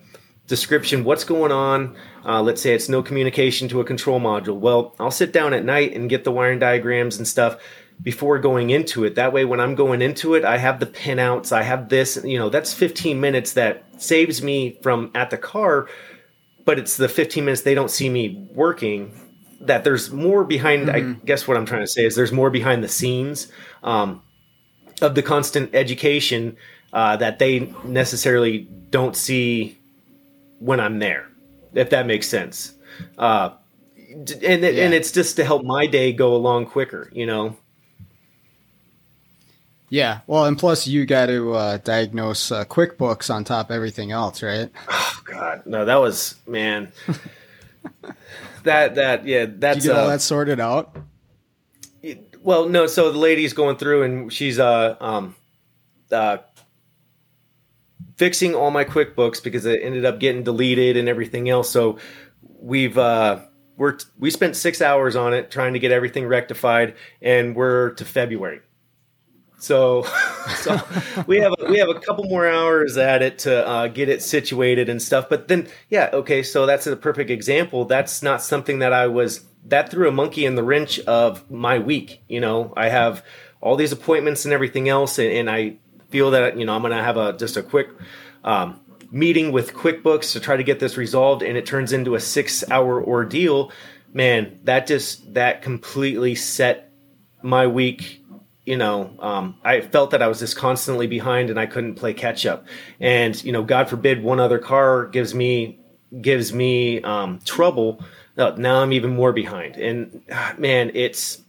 description what's going on? Uh, let's say it's no communication to a control module. Well i'll sit down at night and get the wiring diagrams and stuff before going into it. That way when i'm going into it i have the pinouts i have this you know that's 15 minutes that saves me from at the car but it's the 15 minutes they don't see me working that there's more behind mm-hmm. i guess what i'm trying to say is there's more behind the scenes um, of the constant education uh, that they necessarily don't see when i'm there if that makes sense uh, and, yeah. and it's just to help my day go along quicker you know yeah, well, and plus you got to uh, diagnose uh, QuickBooks on top of everything else, right? Oh God, no, that was man. that that yeah, that's Did you get all uh, that sorted out. Well, no, so the lady's going through and she's uh um uh fixing all my QuickBooks because it ended up getting deleted and everything else. So we've uh we're we spent six hours on it trying to get everything rectified, and we're to February. So, so we have a, we have a couple more hours at it to uh, get it situated and stuff. But then, yeah, okay. So that's a perfect example. That's not something that I was that threw a monkey in the wrench of my week. You know, I have all these appointments and everything else, and, and I feel that you know I'm going to have a just a quick um, meeting with QuickBooks to try to get this resolved, and it turns into a six hour ordeal. Man, that just that completely set my week you know, um, I felt that I was just constantly behind and I couldn't play catch up. And you know, God forbid one other car gives me gives me um, trouble. now I'm even more behind. And ah, man, it's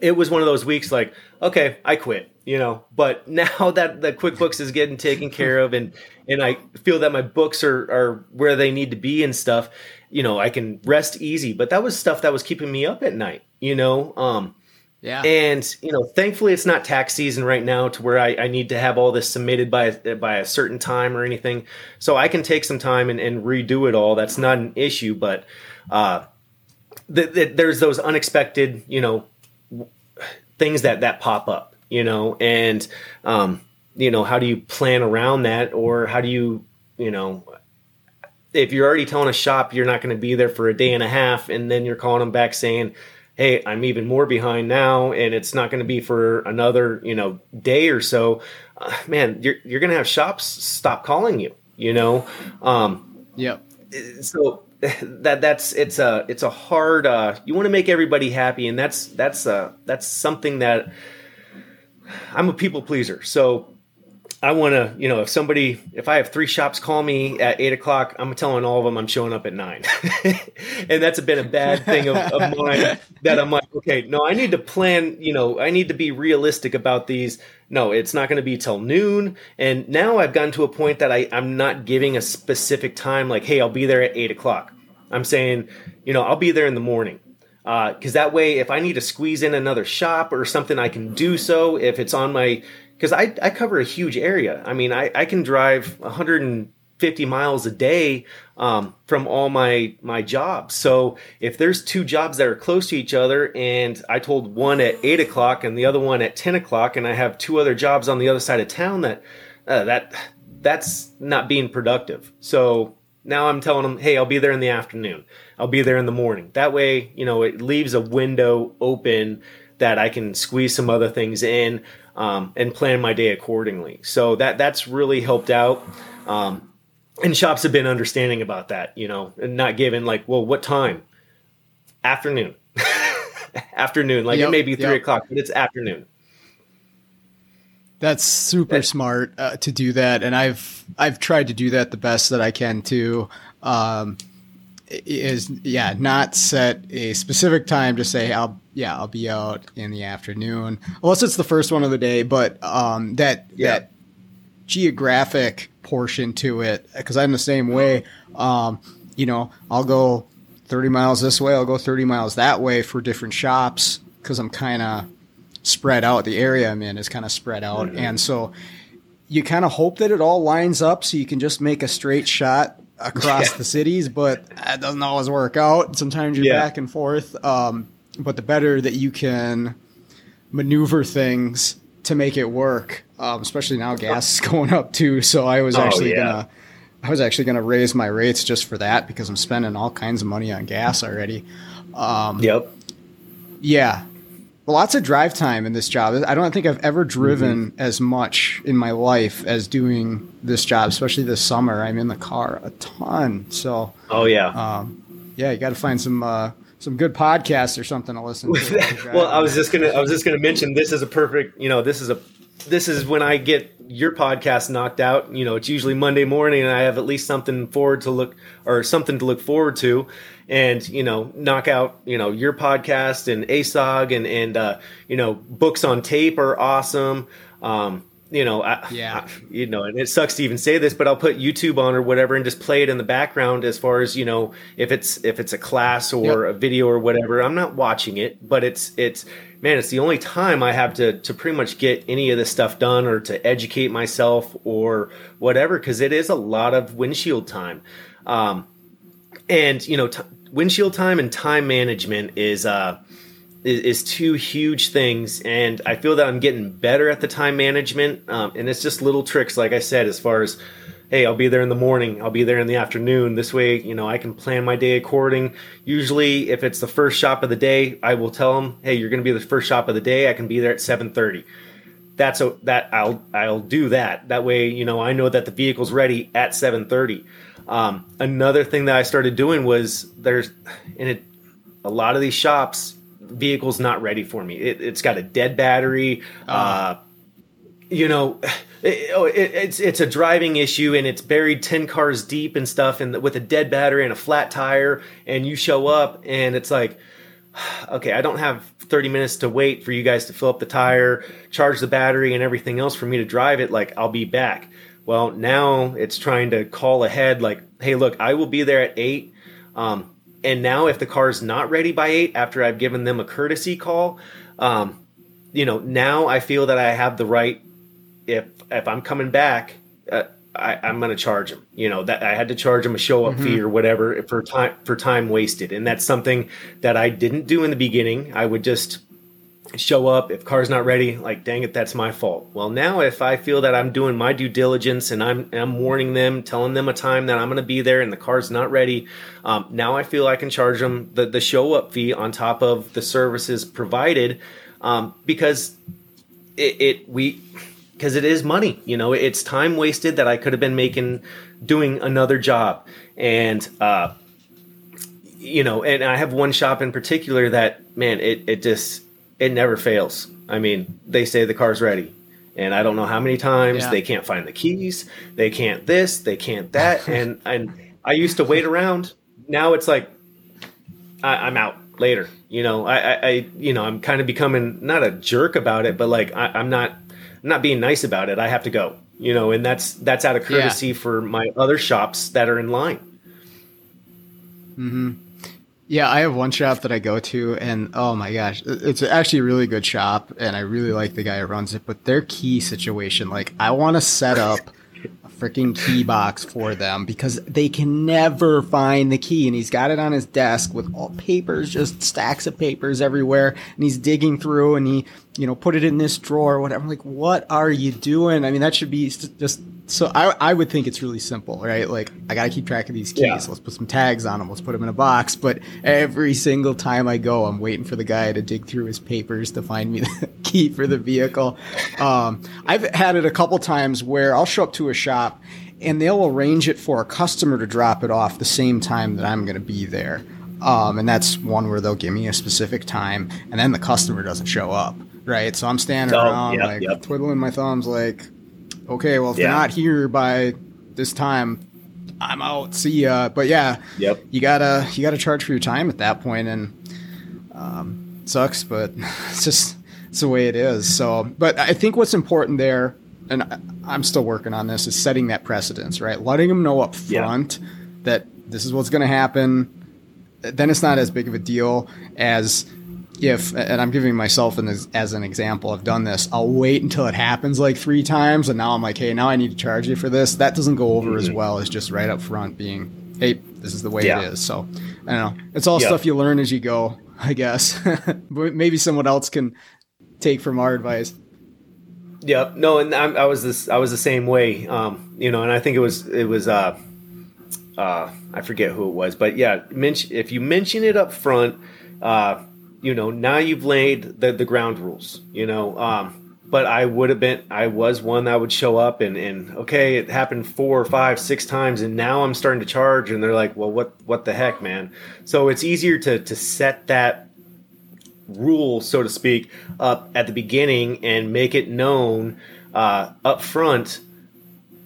it was one of those weeks like, okay, I quit. You know, but now that the QuickBooks is getting taken care of, and and I feel that my books are are where they need to be and stuff, you know, I can rest easy. But that was stuff that was keeping me up at night. You know, um, yeah. And you know, thankfully, it's not tax season right now to where I, I, need to have all this submitted by by a certain time or anything. So I can take some time and, and redo it all. That's not an issue. But uh, th- th- there's those unexpected, you know, things that that pop up. You know, and um, you know, how do you plan around that, or how do you, you know, if you're already telling a shop you're not going to be there for a day and a half, and then you're calling them back saying hey, I'm even more behind now, and it's not going to be for another you know day or so. Uh, man, you're you're going to have shops stop calling you. You know. Um, yeah. So that that's it's a it's a hard. Uh, you want to make everybody happy, and that's that's uh that's something that I'm a people pleaser. So I want to, you know, if somebody, if I have three shops call me at eight o'clock, I'm telling all of them I'm showing up at nine. and that's been a bad thing of, of mine that I'm like, okay, no, I need to plan, you know, I need to be realistic about these. No, it's not going to be till noon. And now I've gotten to a point that I, I'm not giving a specific time, like, hey, I'll be there at eight o'clock. I'm saying, you know, I'll be there in the morning because uh, that way if i need to squeeze in another shop or something i can do so if it's on my because I, I cover a huge area. I mean, I, I can drive 150 miles a day um, from all my my jobs. So if there's two jobs that are close to each other, and I told one at eight o'clock and the other one at 10 o'clock, and I have two other jobs on the other side of town, that uh, that that's not being productive. So now I'm telling them, hey, I'll be there in the afternoon. I'll be there in the morning. That way, you know, it leaves a window open that I can squeeze some other things in um, and plan my day accordingly. So that that's really helped out. Um, and shops have been understanding about that, you know, and not given like, well, what time? Afternoon. afternoon. Like yep, it may be three yep. o'clock, but it's afternoon. That's super smart uh, to do that, and I've I've tried to do that the best that I can too. Um, is yeah, not set a specific time to say I'll yeah I'll be out in the afternoon unless it's the first one of the day, but um, that yeah. that geographic portion to it because I'm the same way. Um, you know, I'll go 30 miles this way, I'll go 30 miles that way for different shops because I'm kind of spread out. The area I'm in is kind of spread out. Mm-hmm. And so you kind of hope that it all lines up so you can just make a straight shot across yeah. the cities, but that doesn't always work out. Sometimes you're yeah. back and forth. Um, but the better that you can maneuver things to make it work, um, especially now gas is going up too. So I was oh, actually yeah. gonna I was actually going to raise my rates just for that because I'm spending all kinds of money on gas already. Um, yep. Yeah. Lots of drive time in this job. I don't think I've ever driven mm-hmm. as much in my life as doing this job, especially this summer. I'm in the car a ton. So. Oh yeah. Um, yeah, you got to find some uh, some good podcasts or something to listen to. well, I was just gonna I was just gonna mention this is a perfect. You know, this is a this is when I get your podcast knocked out. You know, it's usually Monday morning, and I have at least something forward to look or something to look forward to, and you know, knock out you know your podcast and ASOG and and uh, you know books on tape are awesome. Um, you know, I, yeah, I, you know, and it sucks to even say this, but I'll put YouTube on or whatever and just play it in the background. As far as you know, if it's if it's a class or yep. a video or whatever, I'm not watching it, but it's it's man, it's the only time I have to to pretty much get any of this stuff done or to educate myself or whatever because it is a lot of windshield time, um, and you know, t- windshield time and time management is uh is, is, two huge things, and I feel that I'm getting better at the time management, um, and it's just little tricks, like I said, as far as hey, I'll be there in the morning, I'll be there in the afternoon. This way, you know, I can plan my day according. Usually, if it's the first shop of the day, I will tell them, hey, you're going to be the first shop of the day. I can be there at 7:30. That's a that I'll I'll do that. That way, you know, I know that the vehicle's ready at 7:30. Um, another thing that I started doing was there's in it a lot of these shops vehicle's not ready for me. It, has got a dead battery. Uh, uh, you know, it, oh, it, it's it's a driving issue and it's buried 10 cars deep and stuff and with a dead battery and a flat tire and you show up and it's like okay i don't have 30 minutes to wait for you guys to fill up the tire charge the battery and everything else for me to drive it like i'll be back well now it's trying to call ahead like hey look i will be there at 8 um, and now if the car is not ready by 8 after i've given them a courtesy call um, you know now i feel that i have the right if if I'm coming back, uh, I, am going to charge them. You know that I had to charge them a show up mm-hmm. fee or whatever for time for time wasted, and that's something that I didn't do in the beginning. I would just show up if car's not ready like dang it that's my fault well now if i feel that i'm doing my due diligence and i'm i'm warning them telling them a time that i'm going to be there and the car's not ready um, now i feel i can charge them the, the show up fee on top of the services provided um, because it, it we because it is money. You know, it's time wasted that I could have been making doing another job. And, uh, you know, and I have one shop in particular that, man, it, it just, it never fails. I mean, they say the car's ready. And I don't know how many times yeah. they can't find the keys, they can't this, they can't that. and, and I used to wait around. Now it's like, I, am out later. You know, I, I, I, you know, I'm kind of becoming not a jerk about it, but like I, I'm not I'm not being nice about it. I have to go. You know, and that's that's out of courtesy yeah. for my other shops that are in line. Hmm. Yeah, I have one shop that I go to, and oh my gosh, it's actually a really good shop, and I really like the guy who runs it. But their key situation, like, I want to set up a freaking key box for them because they can never find the key. And he's got it on his desk with all papers, just stacks of papers everywhere. And he's digging through and he, you know, put it in this drawer or whatever. I'm like, what are you doing? I mean, that should be just So I, I would think it's really simple, right? Like I got to keep track of these keys. Yeah. Let's put some tags on them. Let's put them in a box. But every single time I go, I'm waiting for the guy to dig through his papers to find me the key for the vehicle. Um, I've had it a couple times where I'll show up to a shop and they'll arrange it for a customer to drop it off the same time that I'm going to be there. Um, and that's one where they'll give me a specific time and then the customer doesn't show up. Right. So I'm standing oh, around yep, like yep. twiddling my thumbs like, okay, well, if yeah. they're not here by this time, I'm out. See ya. But yeah, yep. you gotta you gotta charge for your time at that point, and um, sucks, but it's just it's the way it is. So, but I think what's important there, and I'm still working on this, is setting that precedence, right? Letting them know up front yeah. that this is what's going to happen. Then it's not as big of a deal as if, and I'm giving myself an, as an example, I've done this. I'll wait until it happens like three times, and now I'm like, hey, now I need to charge you for this. That doesn't go over mm-hmm. as well as just right up front being, hey, this is the way yeah. it is. So I don't know. It's all stuff you learn as you go, I guess. but maybe someone else can take from our advice. Yeah, no, and I'm, i was this. I was the same way. Um, you know, and I think it was it was. Uh, uh, I forget who it was, but yeah, mention if you mention it up front. Uh, you know, now you've laid the, the ground rules, you know. Um, but I would have been, I was one that would show up and, and okay, it happened four or five, six times, and now I'm starting to charge, and they're like, well, what, what the heck, man? So it's easier to to set that rule, so to speak, up at the beginning and make it known uh, up front,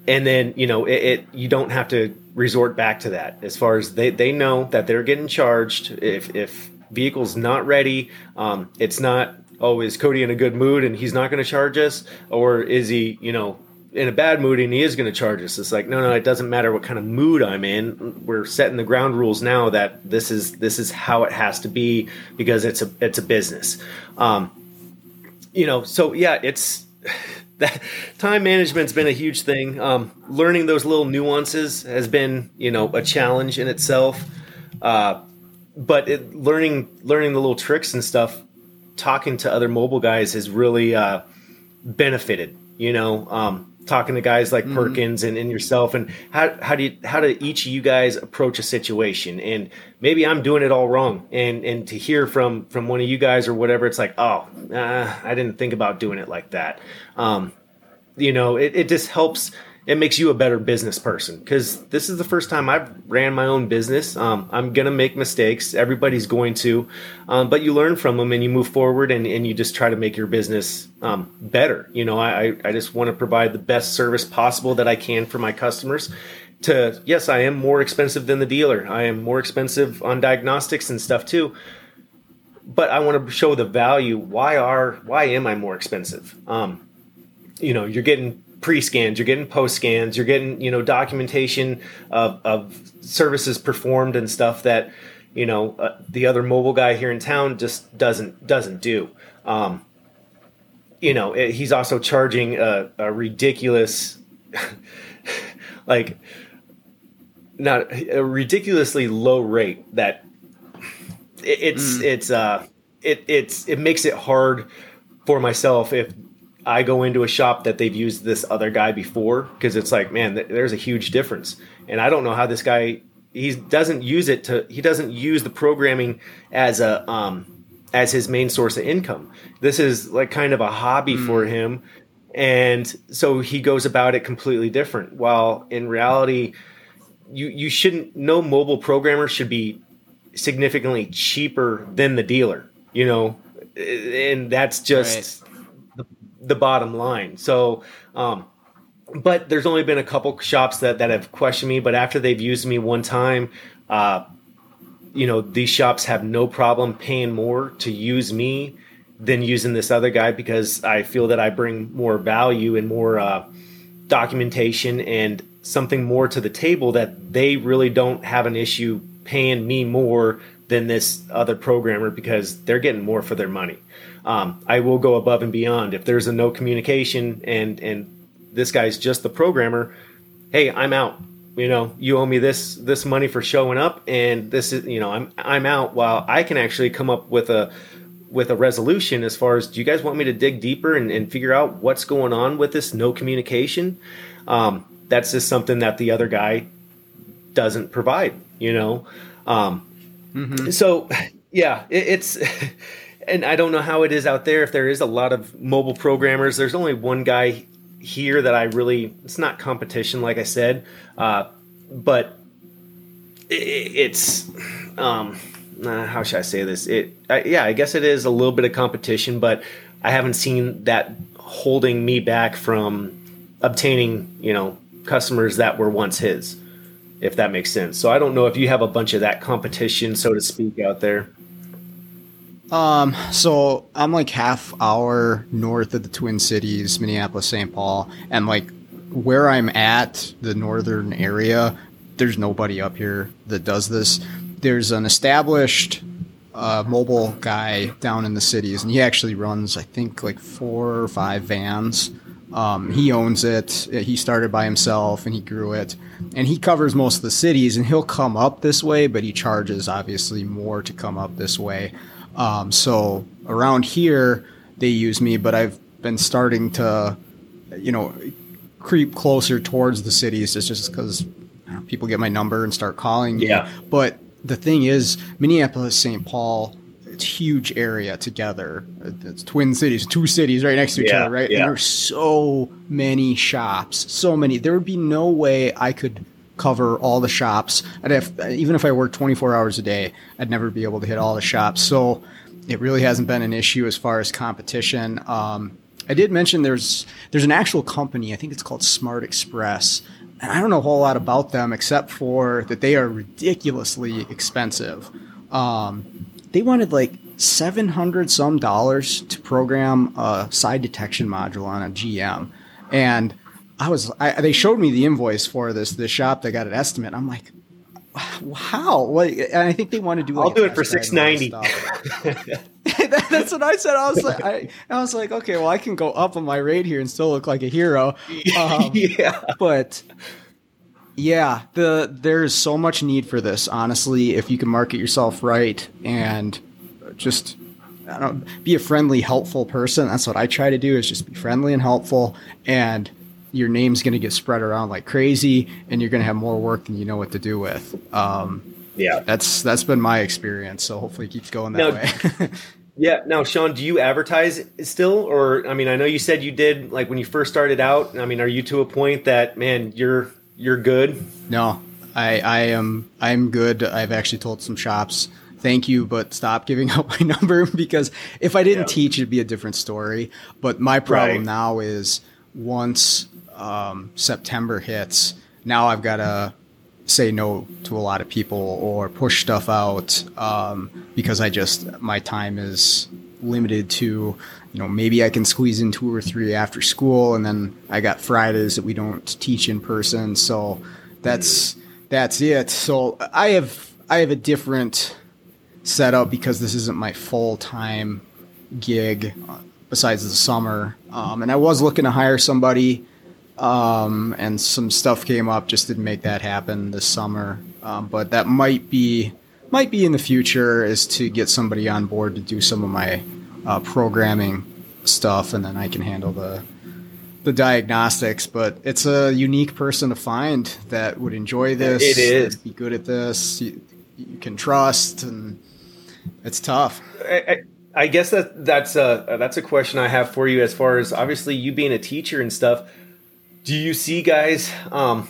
and then you know, it, it you don't have to resort back to that as far as they, they know that they're getting charged if if vehicle's not ready. Um, it's not, oh, is Cody in a good mood and he's not going to charge us? Or is he, you know, in a bad mood and he is going to charge us? It's like, no, no, it doesn't matter what kind of mood I'm in. We're setting the ground rules now that this is, this is how it has to be because it's a, it's a business. Um, you know, so yeah, it's, that time management's been a huge thing. Um, learning those little nuances has been, you know, a challenge in itself. Uh, but it, learning learning the little tricks and stuff, talking to other mobile guys has really uh, benefited. You know, um, talking to guys like mm-hmm. Perkins and, and yourself, and how how do you, how do each of you guys approach a situation? And maybe I'm doing it all wrong, and and to hear from from one of you guys or whatever, it's like, oh, uh, I didn't think about doing it like that. Um, you know, it, it just helps it makes you a better business person because this is the first time I've ran my own business. Um, I'm gonna make mistakes. Everybody's going to, um, but you learn from them and you move forward and, and you just try to make your business um, better. You know, I, I just want to provide the best service possible that I can for my customers. To yes, I am more expensive than the dealer. I am more expensive on diagnostics and stuff too. But I want to show the value. Why are why am I more expensive? Um, you know, you're getting pre-scans you're getting post scans you're getting you know documentation of, of services performed and stuff that you know uh, the other mobile guy here in town just doesn't doesn't do um, you know it, he's also charging a, a ridiculous like not a ridiculously low rate that it, it's mm. it's uh it it's it makes it hard for myself if I go into a shop that they've used this other guy before because it's like, man, th- there's a huge difference. And I don't know how this guy he doesn't use it to he doesn't use the programming as a um as his main source of income. This is like kind of a hobby mm. for him. And so he goes about it completely different. While in reality, you you shouldn't no mobile programmer should be significantly cheaper than the dealer, you know. And that's just right the bottom line. So, um, but there's only been a couple shops that, that have questioned me, but after they've used me one time, uh, you know, these shops have no problem paying more to use me than using this other guy because I feel that I bring more value and more uh, documentation and something more to the table that they really don't have an issue paying me more than this other programmer because they're getting more for their money. Um, I will go above and beyond if there's a no communication and and this guy's just the programmer. Hey, I'm out. You know, you owe me this this money for showing up, and this is you know I'm I'm out. While I can actually come up with a with a resolution as far as do you guys want me to dig deeper and, and figure out what's going on with this no communication? Um, that's just something that the other guy doesn't provide. You know, um, mm-hmm. so yeah, it, it's. And I don't know how it is out there. If there is a lot of mobile programmers, there's only one guy here that I really. It's not competition, like I said, uh, but it, it's. Um, how should I say this? It, yeah, I guess it is a little bit of competition, but I haven't seen that holding me back from obtaining, you know, customers that were once his, if that makes sense. So I don't know if you have a bunch of that competition, so to speak, out there. Um, so I'm like half hour north of the Twin Cities, Minneapolis, St. Paul, and like where I'm at, the northern area, there's nobody up here that does this. There's an established uh, mobile guy down in the cities, and he actually runs, I think, like four or five vans. Um, he owns it. He started by himself, and he grew it. And he covers most of the cities, and he'll come up this way, but he charges obviously more to come up this way. Um, so around here, they use me, but I've been starting to, you know, creep closer towards the cities. It's just because people get my number and start calling me. Yeah. But the thing is, Minneapolis, St. Paul, it's huge area together. It's twin cities, two cities right next to each yeah, other, right? Yeah. And there's so many shops, so many. There would be no way I could cover all the shops. I'd have, even if I worked 24 hours a day, I'd never be able to hit all the shops. So it really hasn't been an issue as far as competition. Um, I did mention there's there's an actual company. I think it's called Smart Express and I don't know a whole lot about them except for that they are ridiculously expensive. Um, they wanted like seven hundred some dollars to program a side detection module on a GM, and I was I, they showed me the invoice for this the shop that got an estimate. I'm like, how? Like, and I think they want to do. Like I'll do it for six ninety. That's what I said. I was like, I, I, was like, okay, well, I can go up on my rate here and still look like a hero. Um, yeah, but yeah, the there's so much need for this. Honestly, if you can market yourself right and just I don't be a friendly, helpful person. That's what I try to do. Is just be friendly and helpful, and your name's going to get spread around like crazy, and you're going to have more work than you know what to do with. Um, yeah, that's that's been my experience. So hopefully, it keeps going that now, way. yeah. Now, Sean, do you advertise still, or I mean, I know you said you did like when you first started out. I mean, are you to a point that man, you're you're good? No, I, I am. I'm good. I've actually told some shops, thank you, but stop giving out my number because if I didn't yeah. teach, it'd be a different story. But my problem right. now is once um, September hits, now I've got to say no to a lot of people or push stuff out um, because I just my time is limited to you know, maybe I can squeeze in two or three after school, and then I got Fridays that we don't teach in person. So that's that's it. So I have I have a different setup because this isn't my full time gig uh, besides the summer. Um, and I was looking to hire somebody, um, and some stuff came up. Just didn't make that happen this summer. Um, but that might be might be in the future is to get somebody on board to do some of my uh, programming stuff, and then I can handle the the diagnostics. But it's a unique person to find that would enjoy this. It is be good at this. You, you can trust, and it's tough. I, I, I guess that that's a that's a question I have for you. As far as obviously you being a teacher and stuff, do you see guys? Um,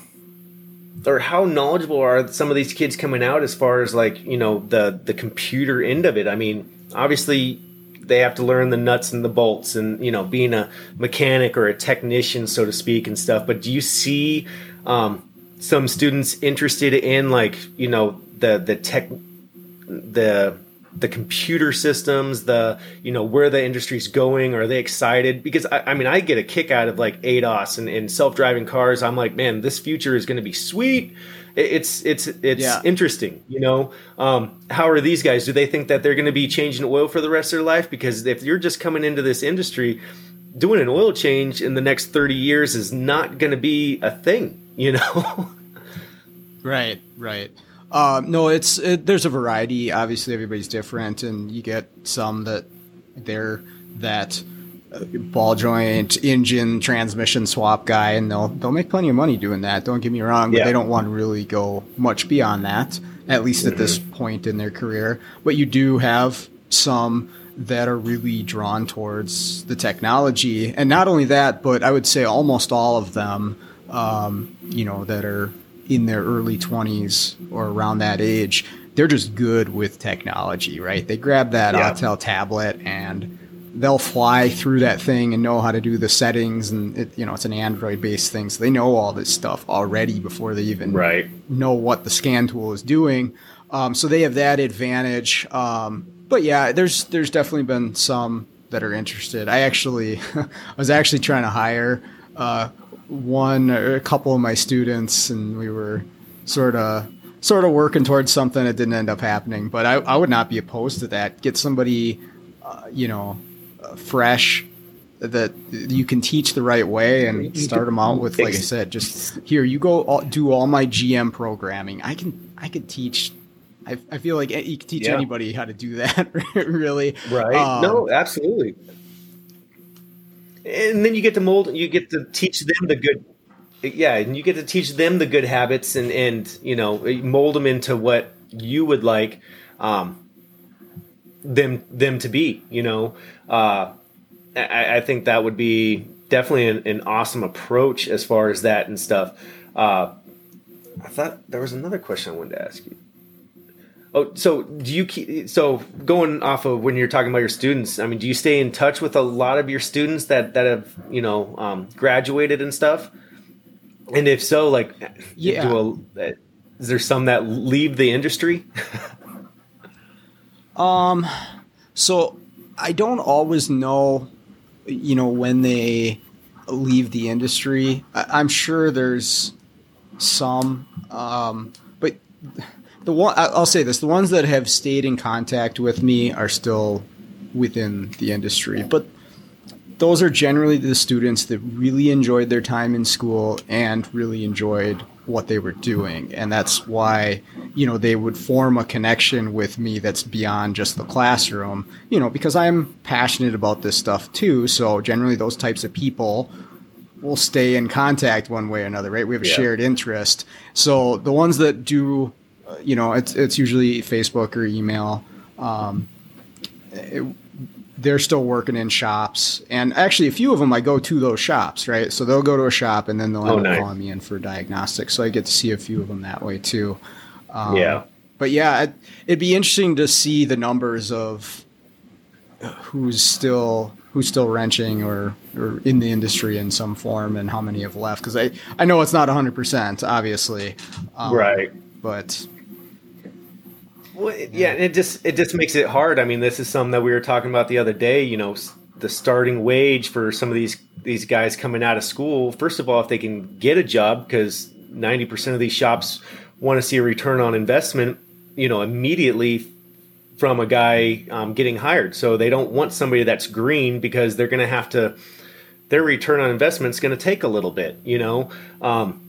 or how knowledgeable are some of these kids coming out as far as like you know the the computer end of it i mean obviously they have to learn the nuts and the bolts and you know being a mechanic or a technician so to speak and stuff but do you see um, some students interested in like you know the the tech the the computer systems the you know where the industry's going are they excited? Because i, I mean i get a kick out of like ADAS and, and self-driving cars. I'm like man this future is going to be sweet. It's it's it's yeah. interesting you know? Um, how are these guys? Do they think that they're going to be changing oil for the rest of their life? Because if you're just coming into this industry doing an oil change in the next 30 years is not going to be a thing you know? Right right um, no it's it, there's a variety obviously everybody's different and you get some that they're that ball joint, engine, transmission swap guy, and they'll they'll make plenty of money doing that. Don't get me wrong, but yeah. they don't want to really go much beyond that, at least mm-hmm. at this mm-hmm. point in their career. But you do have some that are really drawn towards the technology, and not only that, but I would say almost all of them, um, you know, that are in their early 20s or around that age, they're just good with technology, right? They grab that. Autel tablet and they'll fly through that thing and know how to do the settings and it, you know it's an android based thing so they know all this stuff already before they even right. know what the scan tool is doing um, so they have that advantage um, but yeah there's there's definitely been some that are interested i actually i was actually trying to hire uh, one or a couple of my students and we were sort of sort of working towards something that didn't end up happening. But i, I would not be opposed to that. Get somebody uh, you know fresh that you can teach the right way and start them out with like i said just here you go all, do all my gm programming. I can i could teach i, I feel like you can teach yeah. anybody how to do that really. Right. Um, no absolutely and then you get to mold you get to teach them the good yeah and you get to teach them the good habits and and you know mold them into what you would like um, them them to be. You know, uh, I, I, think that would be definitely an, an, awesome approach as far as that and stuff. Uh, I thought there was another question I wanted to ask you. Oh, so do you keep so going off of when you're talking about your students? I mean, do you stay in touch with a lot of your students that that have you know um, graduated and stuff? And if so, like, yeah, a, is there some that leave the industry? Um, so I don't always know, you know, when they leave the industry. I, am sure there's some, um, but the one I'll say this: the ones that have stayed in contact with me are still within the industry, but those are generally the students that really enjoyed their time in school and really enjoyed what they were doing. And that's why you know they would form a connection with me that's beyond just the classroom you know because i'm passionate about this stuff too. So generally those types of people will stay in contact one way or another right? We have a yeah. shared interest. So the ones that do you know it's it's usually facebook or email um, it, they're still working in shops. And actually, a few of them I go to those shops, right? So they'll go to a shop and then they'll end oh, up calling me in for diagnostics. So I get to see a few of them that way too. Um, yeah. But yeah, it, it'd be interesting to see the numbers of who's still who's still wrenching or, or in the industry in some form and how many have left because I, I know it's not 100% obviously um, right but well, yeah, it just it just makes it hard. I mean, this is something that we were talking about the other day. You know, the starting wage for some of these these guys coming out of school. First of all, if they can get a job, because ninety percent of these shops want to see a return on investment, you know, immediately from a guy um, getting hired. So they don't want somebody that's green because they're going to have to. Their return on investment is going to take a little bit, you know, um,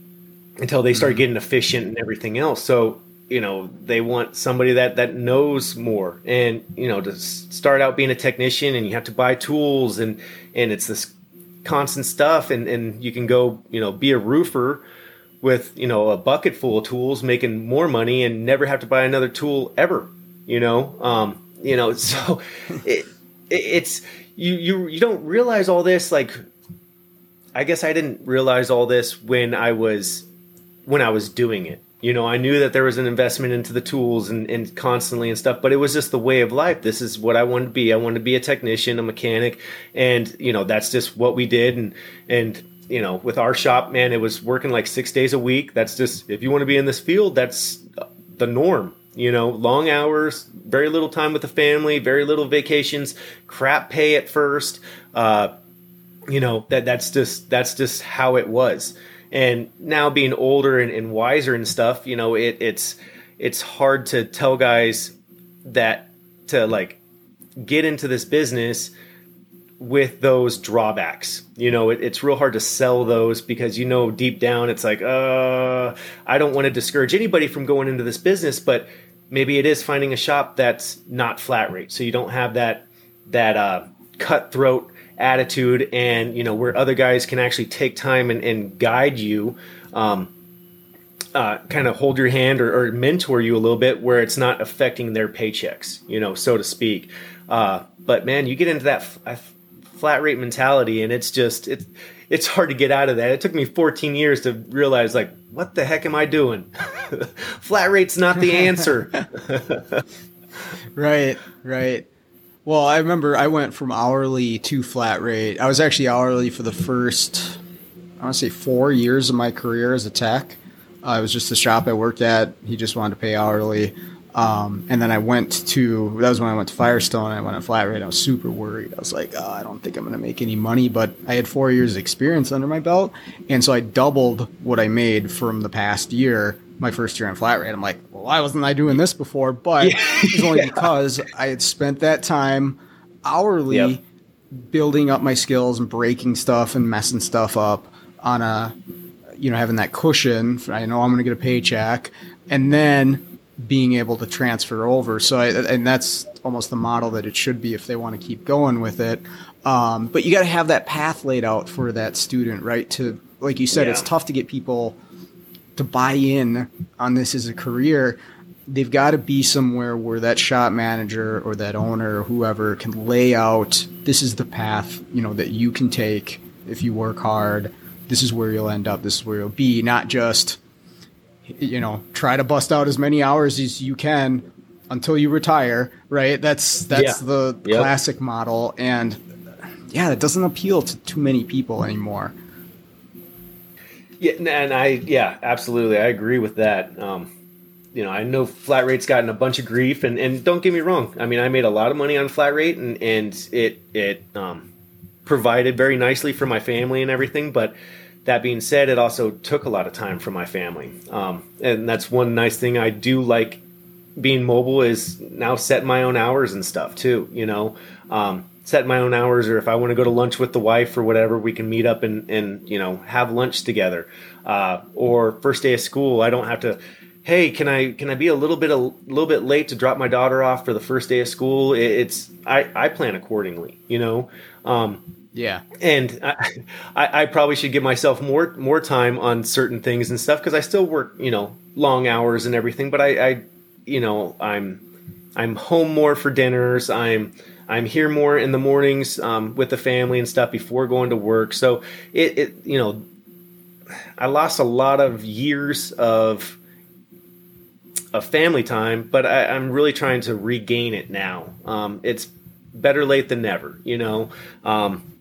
until they start mm-hmm. getting efficient and everything else. So you know they want somebody that that knows more. And you know to start out being a technician and you have to buy tools and and it's this constant stuff and and you can go you know be a roofer with you know a bucket full of tools making more money and never have to buy another tool ever you know? Um you know so it, it it's you you you don't realize all this like i guess i didn't realize all this when i was when i was doing it you know i knew that there was an investment into the tools and, and constantly and stuff but it was just the way of life. This is what i wanted to be. I wanted to be a technician a mechanic and you know that's just what we did. And and you know with our shop man it was working like six days a week. That's just if you want to be in this field that's the norm you know long hours very little time with the family very little vacations crap pay at first uh, you know that that's just that's just how it was and now being older and, and wiser and stuff, you know, it, it's it's hard to tell guys that to like get into this business with those drawbacks. You know, it, it's real hard to sell those because you know deep down it's like, uh, I don't want to discourage anybody from going into this business, but maybe it is finding a shop that's not flat rate, so you don't have that that uh, cutthroat attitude and you know where other guys can actually take time and, and guide you um, uh, kind of hold your hand or, or, mentor you a little bit where it's not affecting their paychecks you know so to speak. Uh, but man you get into that f- flat rate mentality and it's just it's it's hard to get out of that. It took me 14 years to realize like what the heck am i doing? Flat rate's not the answer. Right right well, I remember I went from hourly to flat rate. I was actually hourly for the first, I want to say, four years of my career as a tech. Uh, it was just the shop I worked at. He just wanted to pay hourly. Um, and then I went to, that was when I went to Firestone. I went on flat rate. I was super worried. I was like, oh, I don't think I'm going to make any money. But I had four years experience under my belt. And so I doubled what I made from the past year my first year on flat rate. I'm like, well, why wasn't I doing this before? But yeah. it was only because I had spent that time hourly yep. building up my skills and breaking stuff and messing stuff up on a, you know, having that cushion. I know I'm going to get a paycheck, and then being able to transfer over. So, I, and that's almost the model that it should be if they want to keep going with it. Um, but you got to have that path laid out for that student, right? To like you said, yeah. it's tough to get people to buy in on this as a career, they've got to be somewhere where that shop manager or that owner or whoever can lay out this is the path you know that you can take if you work hard. This is where you'll end up. This is where you'll be. Not just you know try to bust out as many hours as you can until you retire right? That's that's yeah. the yep. classic model. And yeah it doesn't appeal to too many people anymore yeah, and I yeah, absolutely, I agree with that. Um, you know, I know flat rate's gotten a bunch of grief, and, and don't get me wrong. I mean, I made a lot of money on flat rate, and and it it um, provided very nicely for my family and everything. But that being said, it also took a lot of time from my family, um, and that's one nice thing I do like being mobile is now set my own hours and stuff too. You know, um, set my own hours or if I want to go to lunch with the wife or whatever, we can meet up and, and you know, have lunch together. Uh, or first day of school, I don't have to, hey, can I can I be a little bit a little bit late to drop my daughter off for the first day of school? It's I, I plan accordingly, you know. Um, yeah, and I, I, probably should give myself more more time on certain things and stuff because I still work, you know, long hours and everything. But I, I, you know, I'm I'm home more for dinners. I'm I'm here more in the mornings um, with the family and stuff before going to work. So it, it, you know, I lost a lot of years of of family time, but I, am really trying to regain it now. Um, it's better late than never, you know. Um,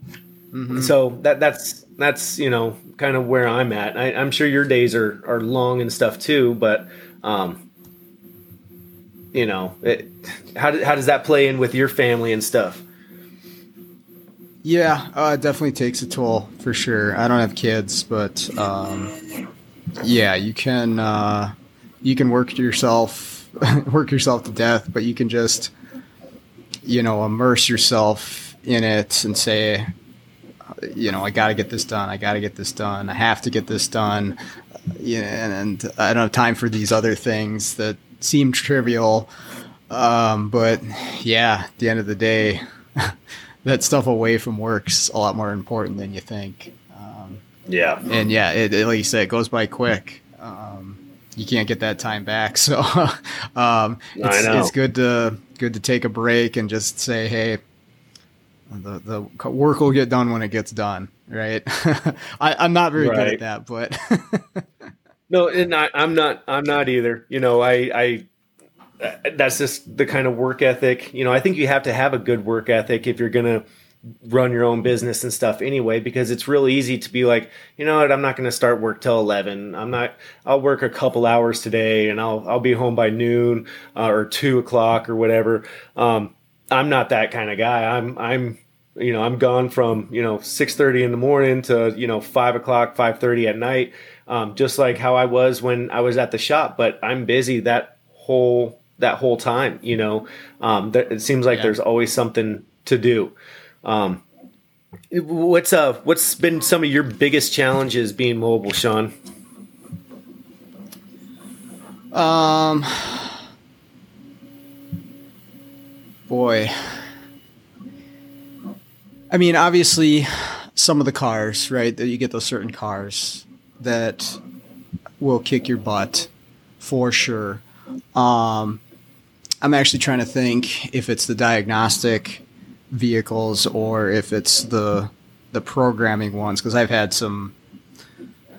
mm-hmm. So that that's that's you know kind of where I'm at. I, am sure your days are are long and stuff too, but um, you know, it, how, how does that play in with your family and stuff? Yeah, uh, it definitely takes a toll for sure. I don't have kids, but um, yeah, you can uh, you can work yourself work yourself to death, but you can just you know immerse yourself in it and say, you know, I got to get this done. I got to get this done. I have to get this done. Yeah, and, and I don't have time for these other things that seem trivial. Um, but yeah, at the end of the day, that stuff away from work's a lot more important than you think. Um, yeah. And yeah, it, it, like you said, it goes by quick. Um, you can't get that time back. So, um, it's, it's good to, good to take a break and just say, Hey, the, the work will get done when it gets done. Right. I, am not very right. good at that, but No, and I, I'm not. I'm not either. You know, I, I that's just the kind of work ethic. You know, I think you have to have a good work ethic if you're gonna run your own business and stuff anyway because it's real easy to be like you know what i'm not going to start work till 11 i'm not i'll work a couple hours today and i'll i'll be home by noon uh, or 2 o'clock or whatever um, i'm not that kind of guy i'm i'm you know i'm gone from you know 6.30 in the morning to you know 5 o'clock 5.30 at night um, just like how I was when I was at the shop. But I'm busy that whole that whole time. You know, um, th- it seems like yeah. there's always something to do. Um, what's uh what's been some of your biggest challenges being mobile, Sean? Um, boy. I mean, obviously, some of the cars, right? That you get those certain cars that will kick your butt for sure. Um, I'm actually trying to think if it's the diagnostic vehicles or if it's the the programming ones because I've had some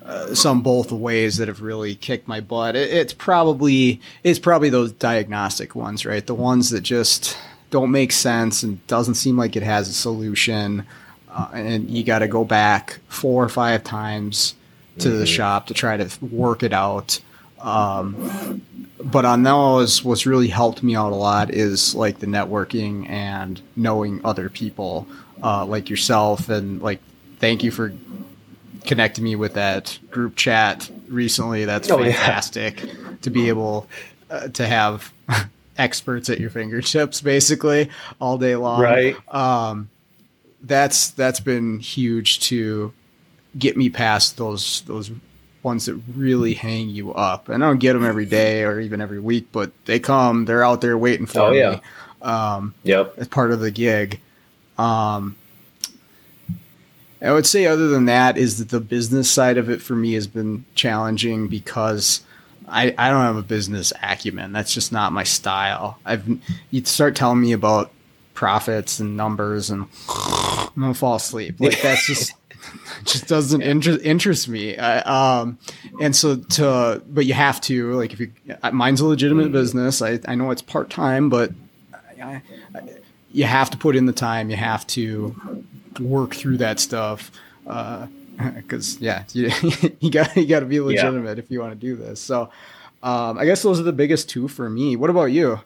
uh, some both ways that have really kicked my butt. It, it's probably it's probably those diagnostic ones, right? The ones that just don't make sense and doesn't seem like it has a solution, uh, and you got to go back four or five times to mm-hmm. the shop to try to work it out. Um, but on those, what's really helped me out a lot is like the networking and knowing other people uh, like yourself. And like, thank you for connecting me with that group chat recently. That's oh, fantastic yeah. to be able uh, to have experts at your fingertips basically all day long. Right. Um, that's that's been huge to get me past those those ones that really hang you up. And I don't get them every day or even every week, but they come. They're out there waiting for oh, me. Yeah. Um, yep. As part of the gig. Um, I would say, other than that, is that the business side of it for me has been challenging because I, I don't have a business acumen. That's just not my style. I've you start telling me about profits and numbers, and I'm gonna fall asleep. Like that's just just doesn't interest interest me. um, and so to, but you have to like if you, mine's a legitimate business. I I know it's part time, but I, I, you have to put in the time. You have to work through that stuff. because uh, yeah, you, you got you got to be legitimate yeah. if you want to do this. So, um, I guess those are the biggest two for me. What about you?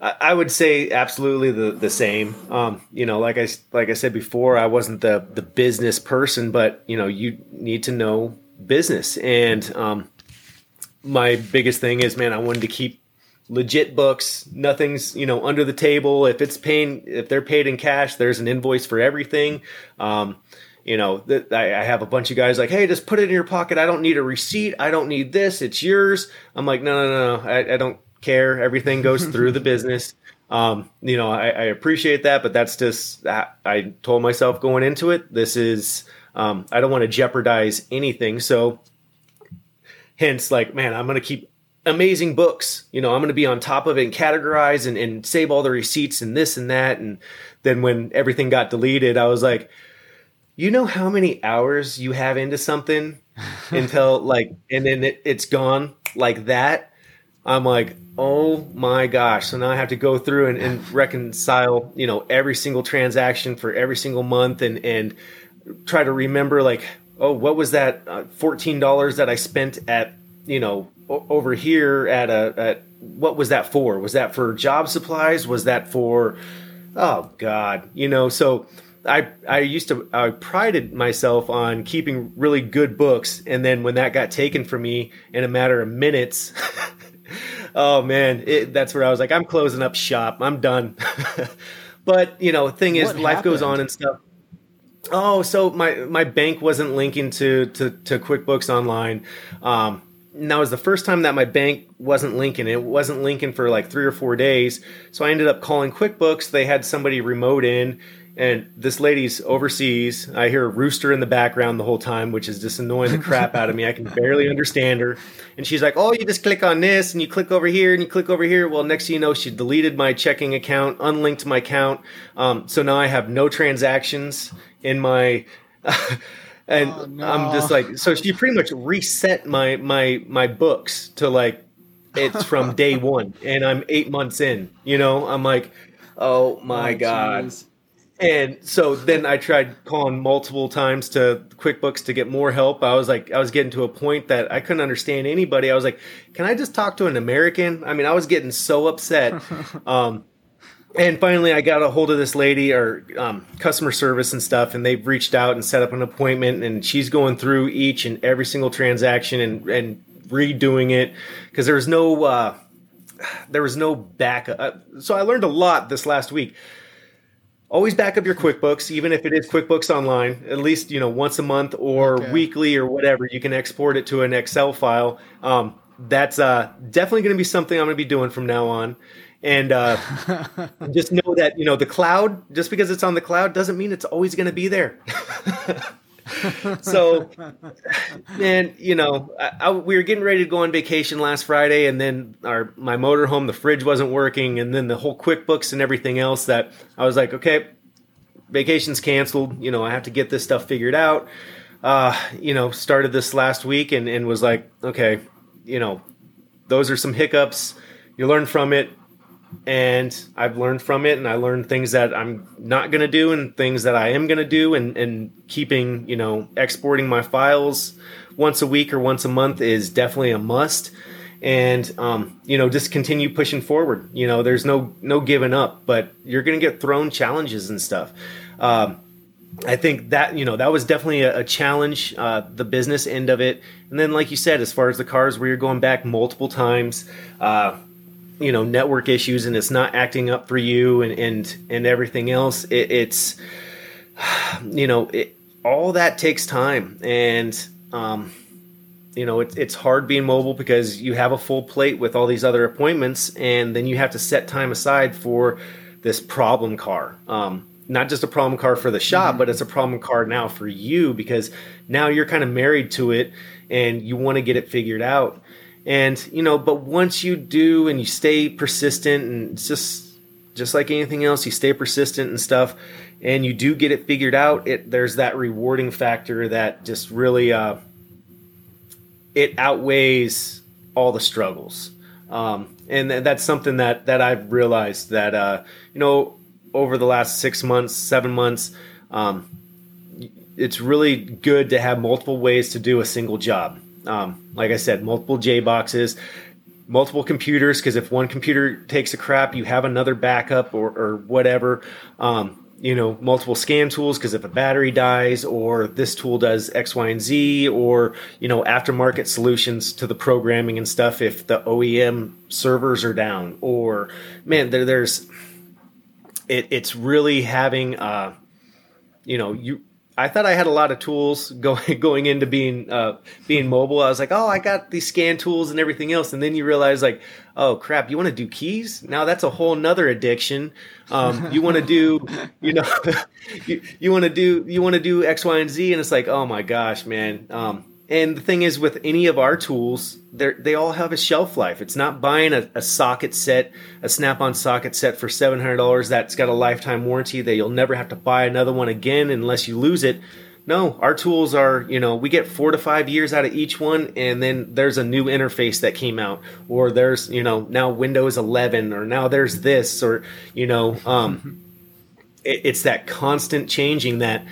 I would say absolutely the the same. Um, you know, like I like I said before, I wasn't the the business person, but you know, you need to know business. And um, my biggest thing is, man, I wanted to keep legit books. Nothing's you know under the table. If it's paying, if they're paid in cash, there's an invoice for everything. Um, you know, that I, have a bunch of guys like, hey, just put it in your pocket. I don't need a receipt. I don't need this. It's yours. I'm like, no, no, no, no. I, I don't care. Everything goes through the business. Um, you know, I, I, appreciate that, but that's just I told myself going into it. This is um, I don't want to jeopardize anything. So, hence, like, man, I'm going to keep amazing books. You know, I'm going to be on top of it and categorize and, and save all the receipts and this and that. And then when everything got deleted, I was like, you know how many hours you have into something until like, and then it, it's gone like that. I'm like, oh my gosh. So now I have to go through and, and reconcile, you know, every single transaction for every single month and, and try to remember like, oh, what was that uh, $14 that I spent at, you know, over here at a, at what was that for? Was that for job supplies? Was that for, oh God, you know, so I, I used to, I prided myself on keeping really good books. And then when that got taken from me in a matter of minutes, oh man, it, that's where I was like, I'm closing up shop. I'm done. but you know, thing is, what life happened? goes on and stuff. Oh, so my my bank wasn't linking to to, to QuickBooks Online. Um, and that was the first time that my bank wasn't linking. It wasn't linking for like three or four days. So I ended up calling QuickBooks. They had somebody remote in and this lady's overseas. I hear a rooster in the background the whole time, which is just annoying the crap out of me. I can barely understand her. And she's like, "Oh, you just click on this, and you click over here, and you click over here." Well, next thing you know, she deleted my checking account, unlinked my account. Um, so now I have no transactions in my. and oh, no. I'm just like, so she pretty much reset my my my books to like it's from day one, and I'm eight months in. You know, I'm like, oh my oh, god. Geez. And so then I tried calling multiple times to QuickBooks to get more help. I was like, I was getting to a point that I couldn't understand anybody. I was like, can I just talk to an American? I mean, I was getting so upset. um, and finally, I got a hold of this lady or um, customer service and stuff, and they've reached out and set up an appointment. And she's going through each and every single transaction and, and redoing it because there was no uh, there was no backup. So I learned a lot this last week always back up your QuickBooks, even if it is QuickBooks Online, at least you know once a month or okay. weekly or whatever. You can export it to an Excel file. Um, that's uh, definitely going to be something I'm going to be doing from now on. and uh, just know that you know the cloud just because it's on the cloud doesn't mean it's always going to be there so and you know I, I, we were getting ready to go on vacation last friday and then our my motorhome the fridge wasn't working and then the whole quickbooks and everything else that i was like okay vacation's canceled. You know i have to get this stuff figured out. Uh, you know started this last week and, and was like okay you know those are some hiccups. You learn from it and I've learned from it, and I learned things that I'm not going to do and things that I am going to do, and and keeping you know exporting my files once a week or once a month is definitely a must. And um, you know, just continue pushing forward. You know, there's no no giving up, but you're to get thrown challenges and stuff. Um, I think that you know that was definitely a, a challenge, uh, the business end of it, and then like you said, as far as the cars, where you're going back multiple times, uh, you know network issues and it's not acting up for you and and and everything else it, it's you know it, all that takes time and um, you know it, it's hard being mobile because you have a full plate with all these other appointments and then you have to set time aside for this problem car um, not just a problem car for the shop mm-hmm. but it's a problem car now for you because now you're kind of married to it and you want to get it figured out and you know but once you do and you stay persistent and it's just just like anything else you stay persistent and stuff and you do get it figured out it there's that rewarding factor that just really uh, it outweighs all the struggles. Um, and that's something that that I've realized that uh, you know over the last six months seven months um, it's really good to have multiple ways to do a single job um, like I said, multiple J boxes, multiple computers, because if one computer takes a crap, you have another backup or, or whatever. Um, you know, multiple scan tools because if a battery dies, or this tool does X, Y, and Z, or you know, aftermarket solutions to the programming and stuff if the OEM servers are down, or man, there, there's it, it's really having uh, you know, you I thought I had a lot of tools going going into being uh, being mobile. I was like, oh, I got these scan tools and everything else, and then you realize like, oh crap, you want to do keys? Now that's a whole nother addiction. Um, you want to do, you know, you, you want to do you want to do X, Y, and Z, and it's like, oh my gosh, man. Um, and the thing is, with any of our tools, they all have a shelf life. It's not buying a, a socket set, a Snap-on socket set for seven hundred dollars that's got a lifetime warranty that you'll never have to buy another one again unless you lose it. No, our tools are, you know, we get four to five years out of each one, and then there's a new interface that came out, or there's, you know, now Windows 11, or now there's this, or, you know, um, it, it's that constant changing that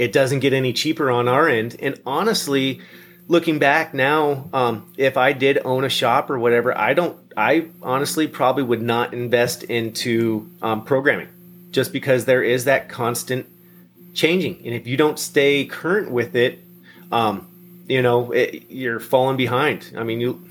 it doesn't get any cheaper on our end. And honestly, looking back now, um, if I did own a shop or whatever, I don't. I honestly probably would not invest into um, programming, just because there is that constant changing, and if you don't stay current with it, um, you know, it, you're falling behind. I mean, you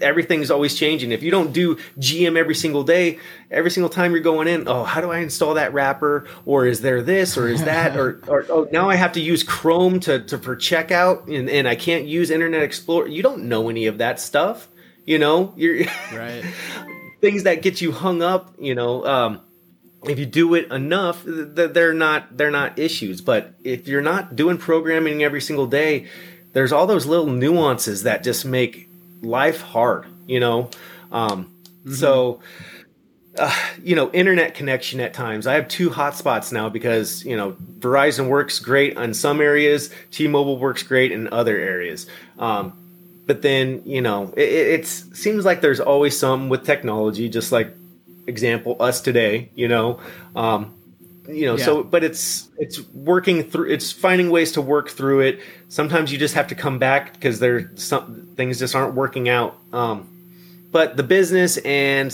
everything's always changing. If you don't do GM every single day, every single time you're going in, oh, how do I install that wrapper? Or is there this or is that? or, or oh, now I have to use Chrome to, to for checkout and, and I can't use Internet Explorer. You don't know any of that stuff. You know, you're right. things that get you hung up, you know, um, if you do it enough, they're not they're not issues. But if you're not doing programming every single day, there's all those little nuances that just make life hard, you know? Um, mm-hmm. So, uh, you know, internet connection at times. I have two hotspots now because, you know, Verizon works great in some areas, T Mobile works great in other areas. Um, but then, you know, it, it seems like there's always some with technology, just like example, us today, you know. Um, you know yeah. so but it's it's working through it's finding ways to work through it. Sometimes you just have to come back because there some things just aren't working out. Um but the business and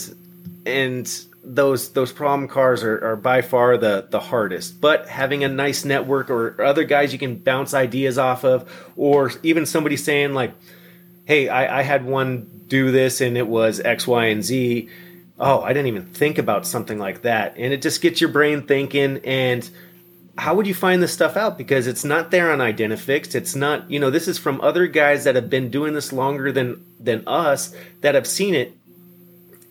and those those problem cars are, are by far the the hardest. But having a nice network or, or other guys you can bounce ideas off of or even somebody saying like hey I, I had one do this and it was x y and z oh, I didn't even think about something like that. And it just gets your brain thinking. And how would you find this stuff out? Because it's not there on Identifix. It's not, you know, this is from other guys that have been doing this longer than than us that have seen it.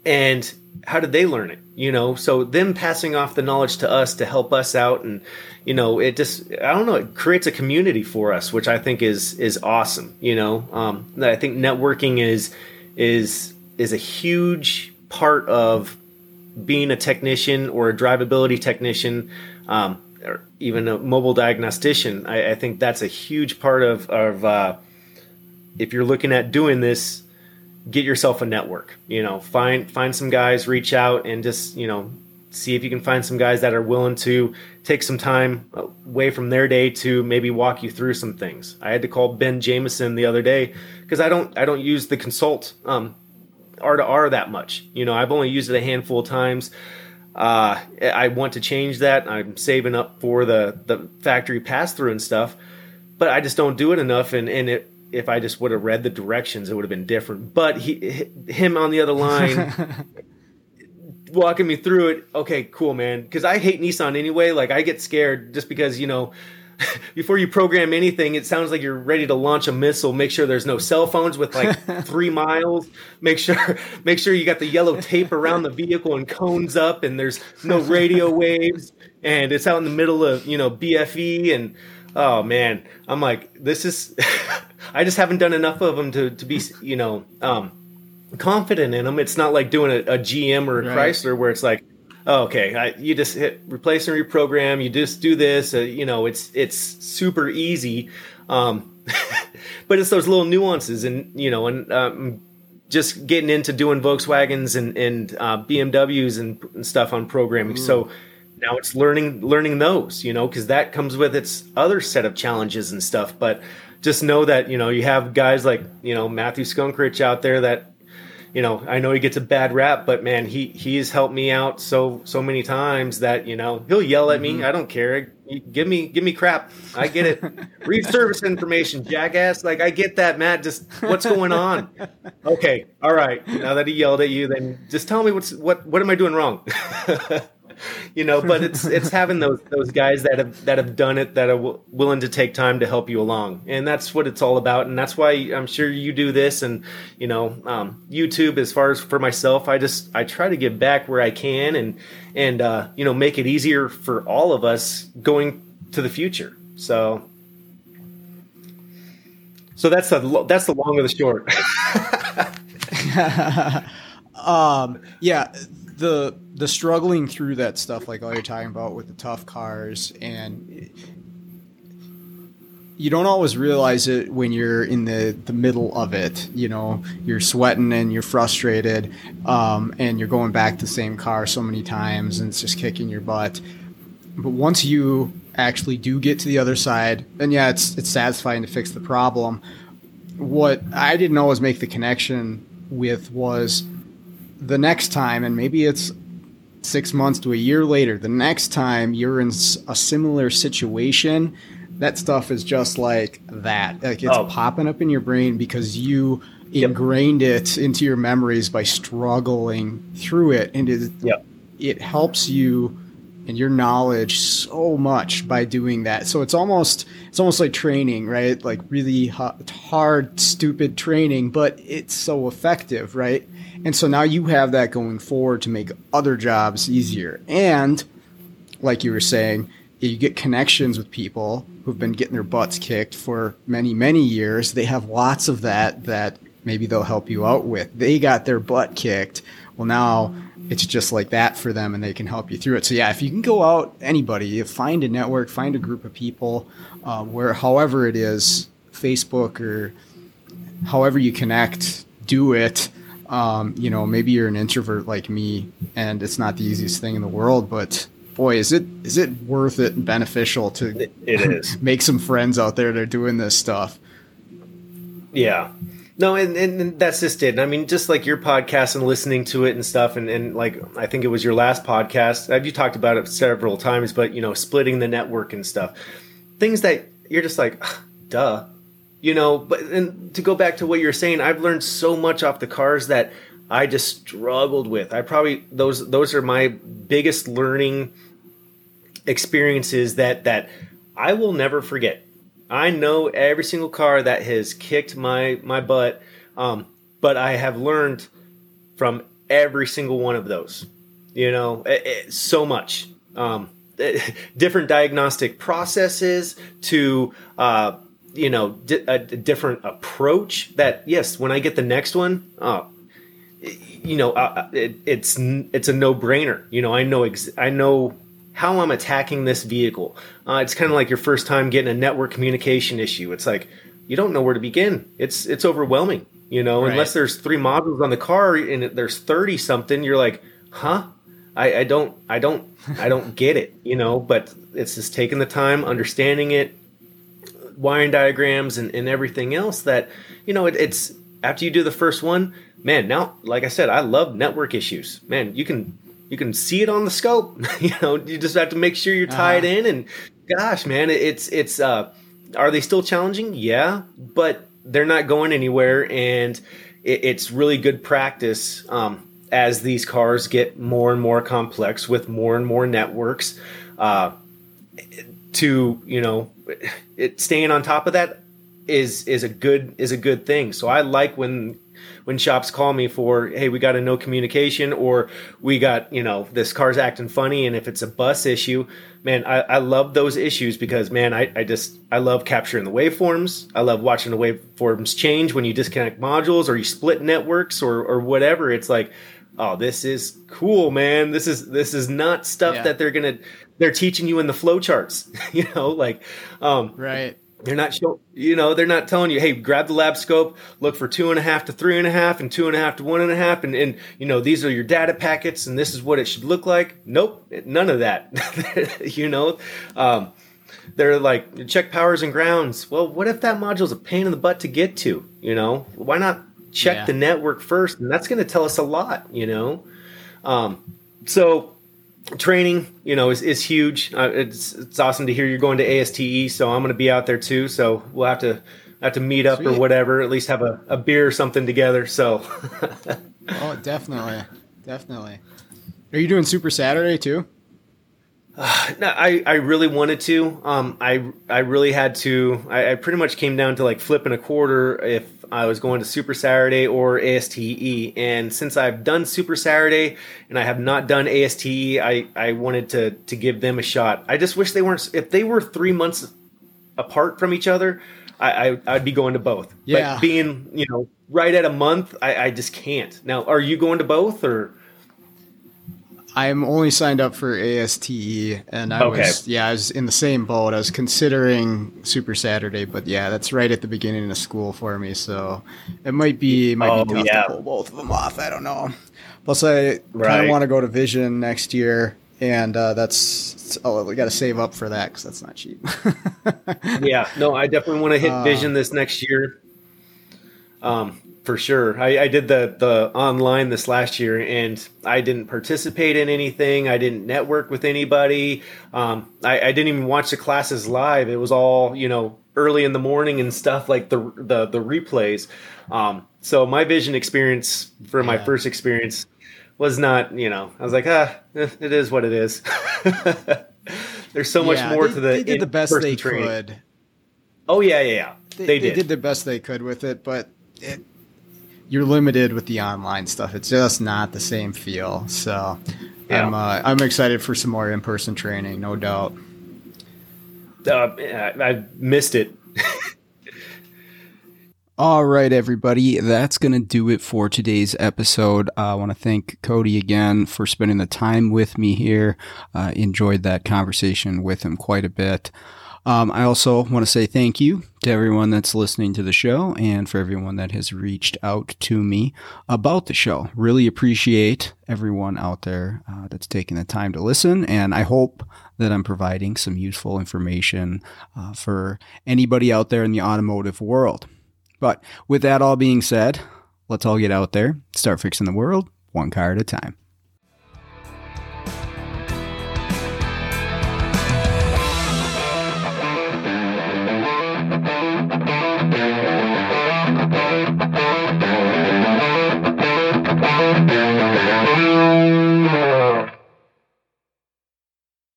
and how did they learn it? You know, so them passing off the knowledge to us to help us out, and you know, it just I don't know, it creates a community for us, which I think is is awesome. You know, um, that I think networking is is is a huge part of being a technician or a drivability technician. Um, or even a mobile diagnostician, I, I, think that's a huge part of, of uh, if you're looking at doing this, get yourself a network. You know, find find some guys, reach out, and just you know see if you can find some guys that are willing to take some time away from their day to maybe walk you through some things. I had to call Ben Jameson the other day because I don't I don't use the consult um, R to R that much. You know, I've only used it a handful of times. Uh, I want to change that. I'm saving up for the the factory pass through and stuff, but I just don't do it enough. And and it, if I just would have read the directions, it would have been different. But he, him on the other line, walking me through it. Okay, cool, man. Because I hate Nissan anyway. Like I get scared just because you know before you program anything, it sounds like you're ready to launch a missile. Make sure there's no cell phones with like three miles. Make sure make sure you got the yellow tape around the vehicle and cones up, and there's no radio waves, and it's out in the middle of you know BFE and oh man, I'm like this is. I just haven't done enough of them to to be you know um, confident in them. It's not like doing a, a GM or a right. Chrysler where it's like oh, okay, I, you just hit replace and reprogram. You just do this. Uh, you know, it's it's super easy. Um, but it's those little nuances, and you know, and um, just getting into doing Volkswagens and and uh, BMWs and, and, stuff on programming. Mm. So now it's learning learning those, you know, because that comes with its other set of challenges and stuff. But just know that you know you have guys like you know Matthew Skunkrich out there that you know, I know he gets a bad rap, but man, he he's helped me out so so many times that you know he'll yell at mm-hmm. me. I don't care. Give me give me crap. I get it. Read service information, jackass. Like I get that, Matt. Just what's going on? Okay, all right. Now that he yelled at you, then just tell me what's what what am I doing wrong? you know but it's it's having those those guys that have that have done it that are w- willing to take time to help you along. And that's what it's all about. And that's why i'm sure you do this. And you know um, youtube as far as for myself i just i try to give back where i can and and uh, you know make it easier for all of us going to the future. So so that's the that's the long of the short. Um yeah the the struggling through that stuff, like all you're talking about with the tough cars, and you don't always realize it when you're in the the middle of it. You know, you're sweating and you're frustrated, um, and you're going back to the same car so many times, and it's just kicking your butt. But once you actually do get to the other side, and yeah, it's it's satisfying to fix the problem. What I didn't always make the connection with was the next time, and maybe it's six months to a year later, the next time you're in a similar situation, that stuff is just like that. Like it's oh. popping up in your brain because you yep. ingrained it into your memories by struggling through it, and it yep. it helps you and your knowledge so much by doing that. So it's almost it's almost like training, right? Like really hard, stupid training, but it's so effective, right? And so now you have that going forward to make other jobs easier. And like you were saying, you get connections with people who've been getting their butts kicked for many, many years. They have lots of that that maybe they'll help you out with. They got their butt kicked. Well, now it's just like that for them and they can help you through it. So, yeah, if you can go out, anybody, find a network, find a group of people uh, where, however it is, Facebook or however you connect, do it um, you know, maybe you're an introvert like me, and it's not the easiest thing in the world, but boy, is it is it worth it and beneficial to it is make some friends out there that are doing this stuff. Yeah. No, and, and that's just it. I mean, just like your podcast and listening to it and stuff, and, and like I think it was your last podcast. You talked about it several times, but you know, splitting the network and stuff, things that you're just like, duh, you know but and to go back to what you're saying i've learned so much off the cars that i just struggled with i probably those those are my biggest learning experiences that that i will never forget i know every single car that has kicked my my butt um, but i have learned from every single one of those. You know, it, it, so much. Um, it, different diagnostic processes to uh, you know di- a, different approach. That yes, when I get the next one, uh, you know, uh, it, it's it's a no brainer. You know, I know ex- I know how I'm attacking this vehicle. Uh, it's kind of like your first time getting a network communication issue. It's like you don't know where to begin. It's it's overwhelming. You know, right. unless there's three modules on the car and there's thirty something, you're like, huh? I, I don't I don't I don't get it. You know, but it's just taking the time, understanding it, wiring diagrams and, and everything else that you know it, it's after you do the first one man now like i said i love network issues man you can you can see it on the scope. you know, you just have to make sure you're tied uh-huh. in. And gosh, man, it's it's. uh Are they still challenging? Yeah, but they're not going anywhere, and it, it's really good practice. Um, as these cars get more and more complex with more and more networks, uh, to you know, it, staying on top of that is is a good is a good thing. So I like when when shops call me for, hey, we got a no communication or we got, you know, this car's acting funny. And if it's a bus issue, man, I, I love those issues because, man, I, I just, I love capturing the waveforms. I love watching the waveforms change when you disconnect modules or you split networks or, or whatever. It's like, oh, this is cool, man. This is, this is not stuff yeah. that they're going to, they're teaching you in the flow charts, you know, like, um, right they're not you know, they're not telling you, hey, grab the lab scope, look for two and a half to three and a half, and two and a half to one and a half, and, and you know, these are your data packets, and this is what it should look like. Nope, none of that. you know, um, they're like check powers and grounds. Well, what if that module's a pain in the butt to get to? You know, why not check yeah. the network first? And that's going to tell us a lot. You know, um, so training, you know, is, is huge. Uh, it's it's awesome to hear you're going to ASTE, so I'm going to be out there too. So we'll have to have to meet up Sweet. or whatever. At least have a, a beer or something together. So. oh, definitely, definitely. Are you doing Super Saturday too? Uh, no, I, I really wanted to. Um, I I really had to. I, I pretty much came down to like flipping a quarter if I was going to Super Saturday or ASTE. And since I've done Super Saturday and I have not done ASTE, I, I wanted to, to give them a shot. I just wish they weren't, if they were three months apart from each other, I, I, would be going to both. Yeah. But being, you know, right at a month, I, I just can't. Now, are you going to both or? I'm only signed up for ASTE, and I okay. was yeah, I was in the same boat. I was considering Super Saturday, but yeah, that's right at the beginning of school for me, so it might be it might oh, be tough yeah. to pull both of them off. I don't know. Plus, I right. kind of want to go to Vision next year, and uh, that's oh, we got to save up for that because that's not cheap. yeah, no, I definitely want to hit uh, Vision this next year. Um, for sure. I, I, did the the online this last year, and I didn't participate in anything. I didn't network with anybody. Um, I, I, didn't even watch the classes live. It was all you know early in the morning and stuff like the the the replays. Um, so my vision experience for my first experience was not you know I was like ah eh, it is what it is. There's so much yeah, more they, to the they did the best they training. could. Oh yeah yeah yeah. They, they, did. they did the best they could with it, but it, you're limited with the online stuff. It's just not the same feel. So yeah. I'm uh, I'm excited for some more in person training, no doubt. Uh, I missed it. All right, everybody. That's going to do it for today's episode. Uh, I want to thank Cody again for spending the time with me here. Uh, enjoyed that conversation with him quite a bit. Um, I also want to say thank you to everyone that's listening to the show and for everyone that has reached out to me about the show. Really appreciate everyone out there uh, that's taking the time to listen, and I hope that I'm providing some useful information uh, for anybody out there in the automotive world. But with that all being said, let's all get out there, start fixing the world one car at a time.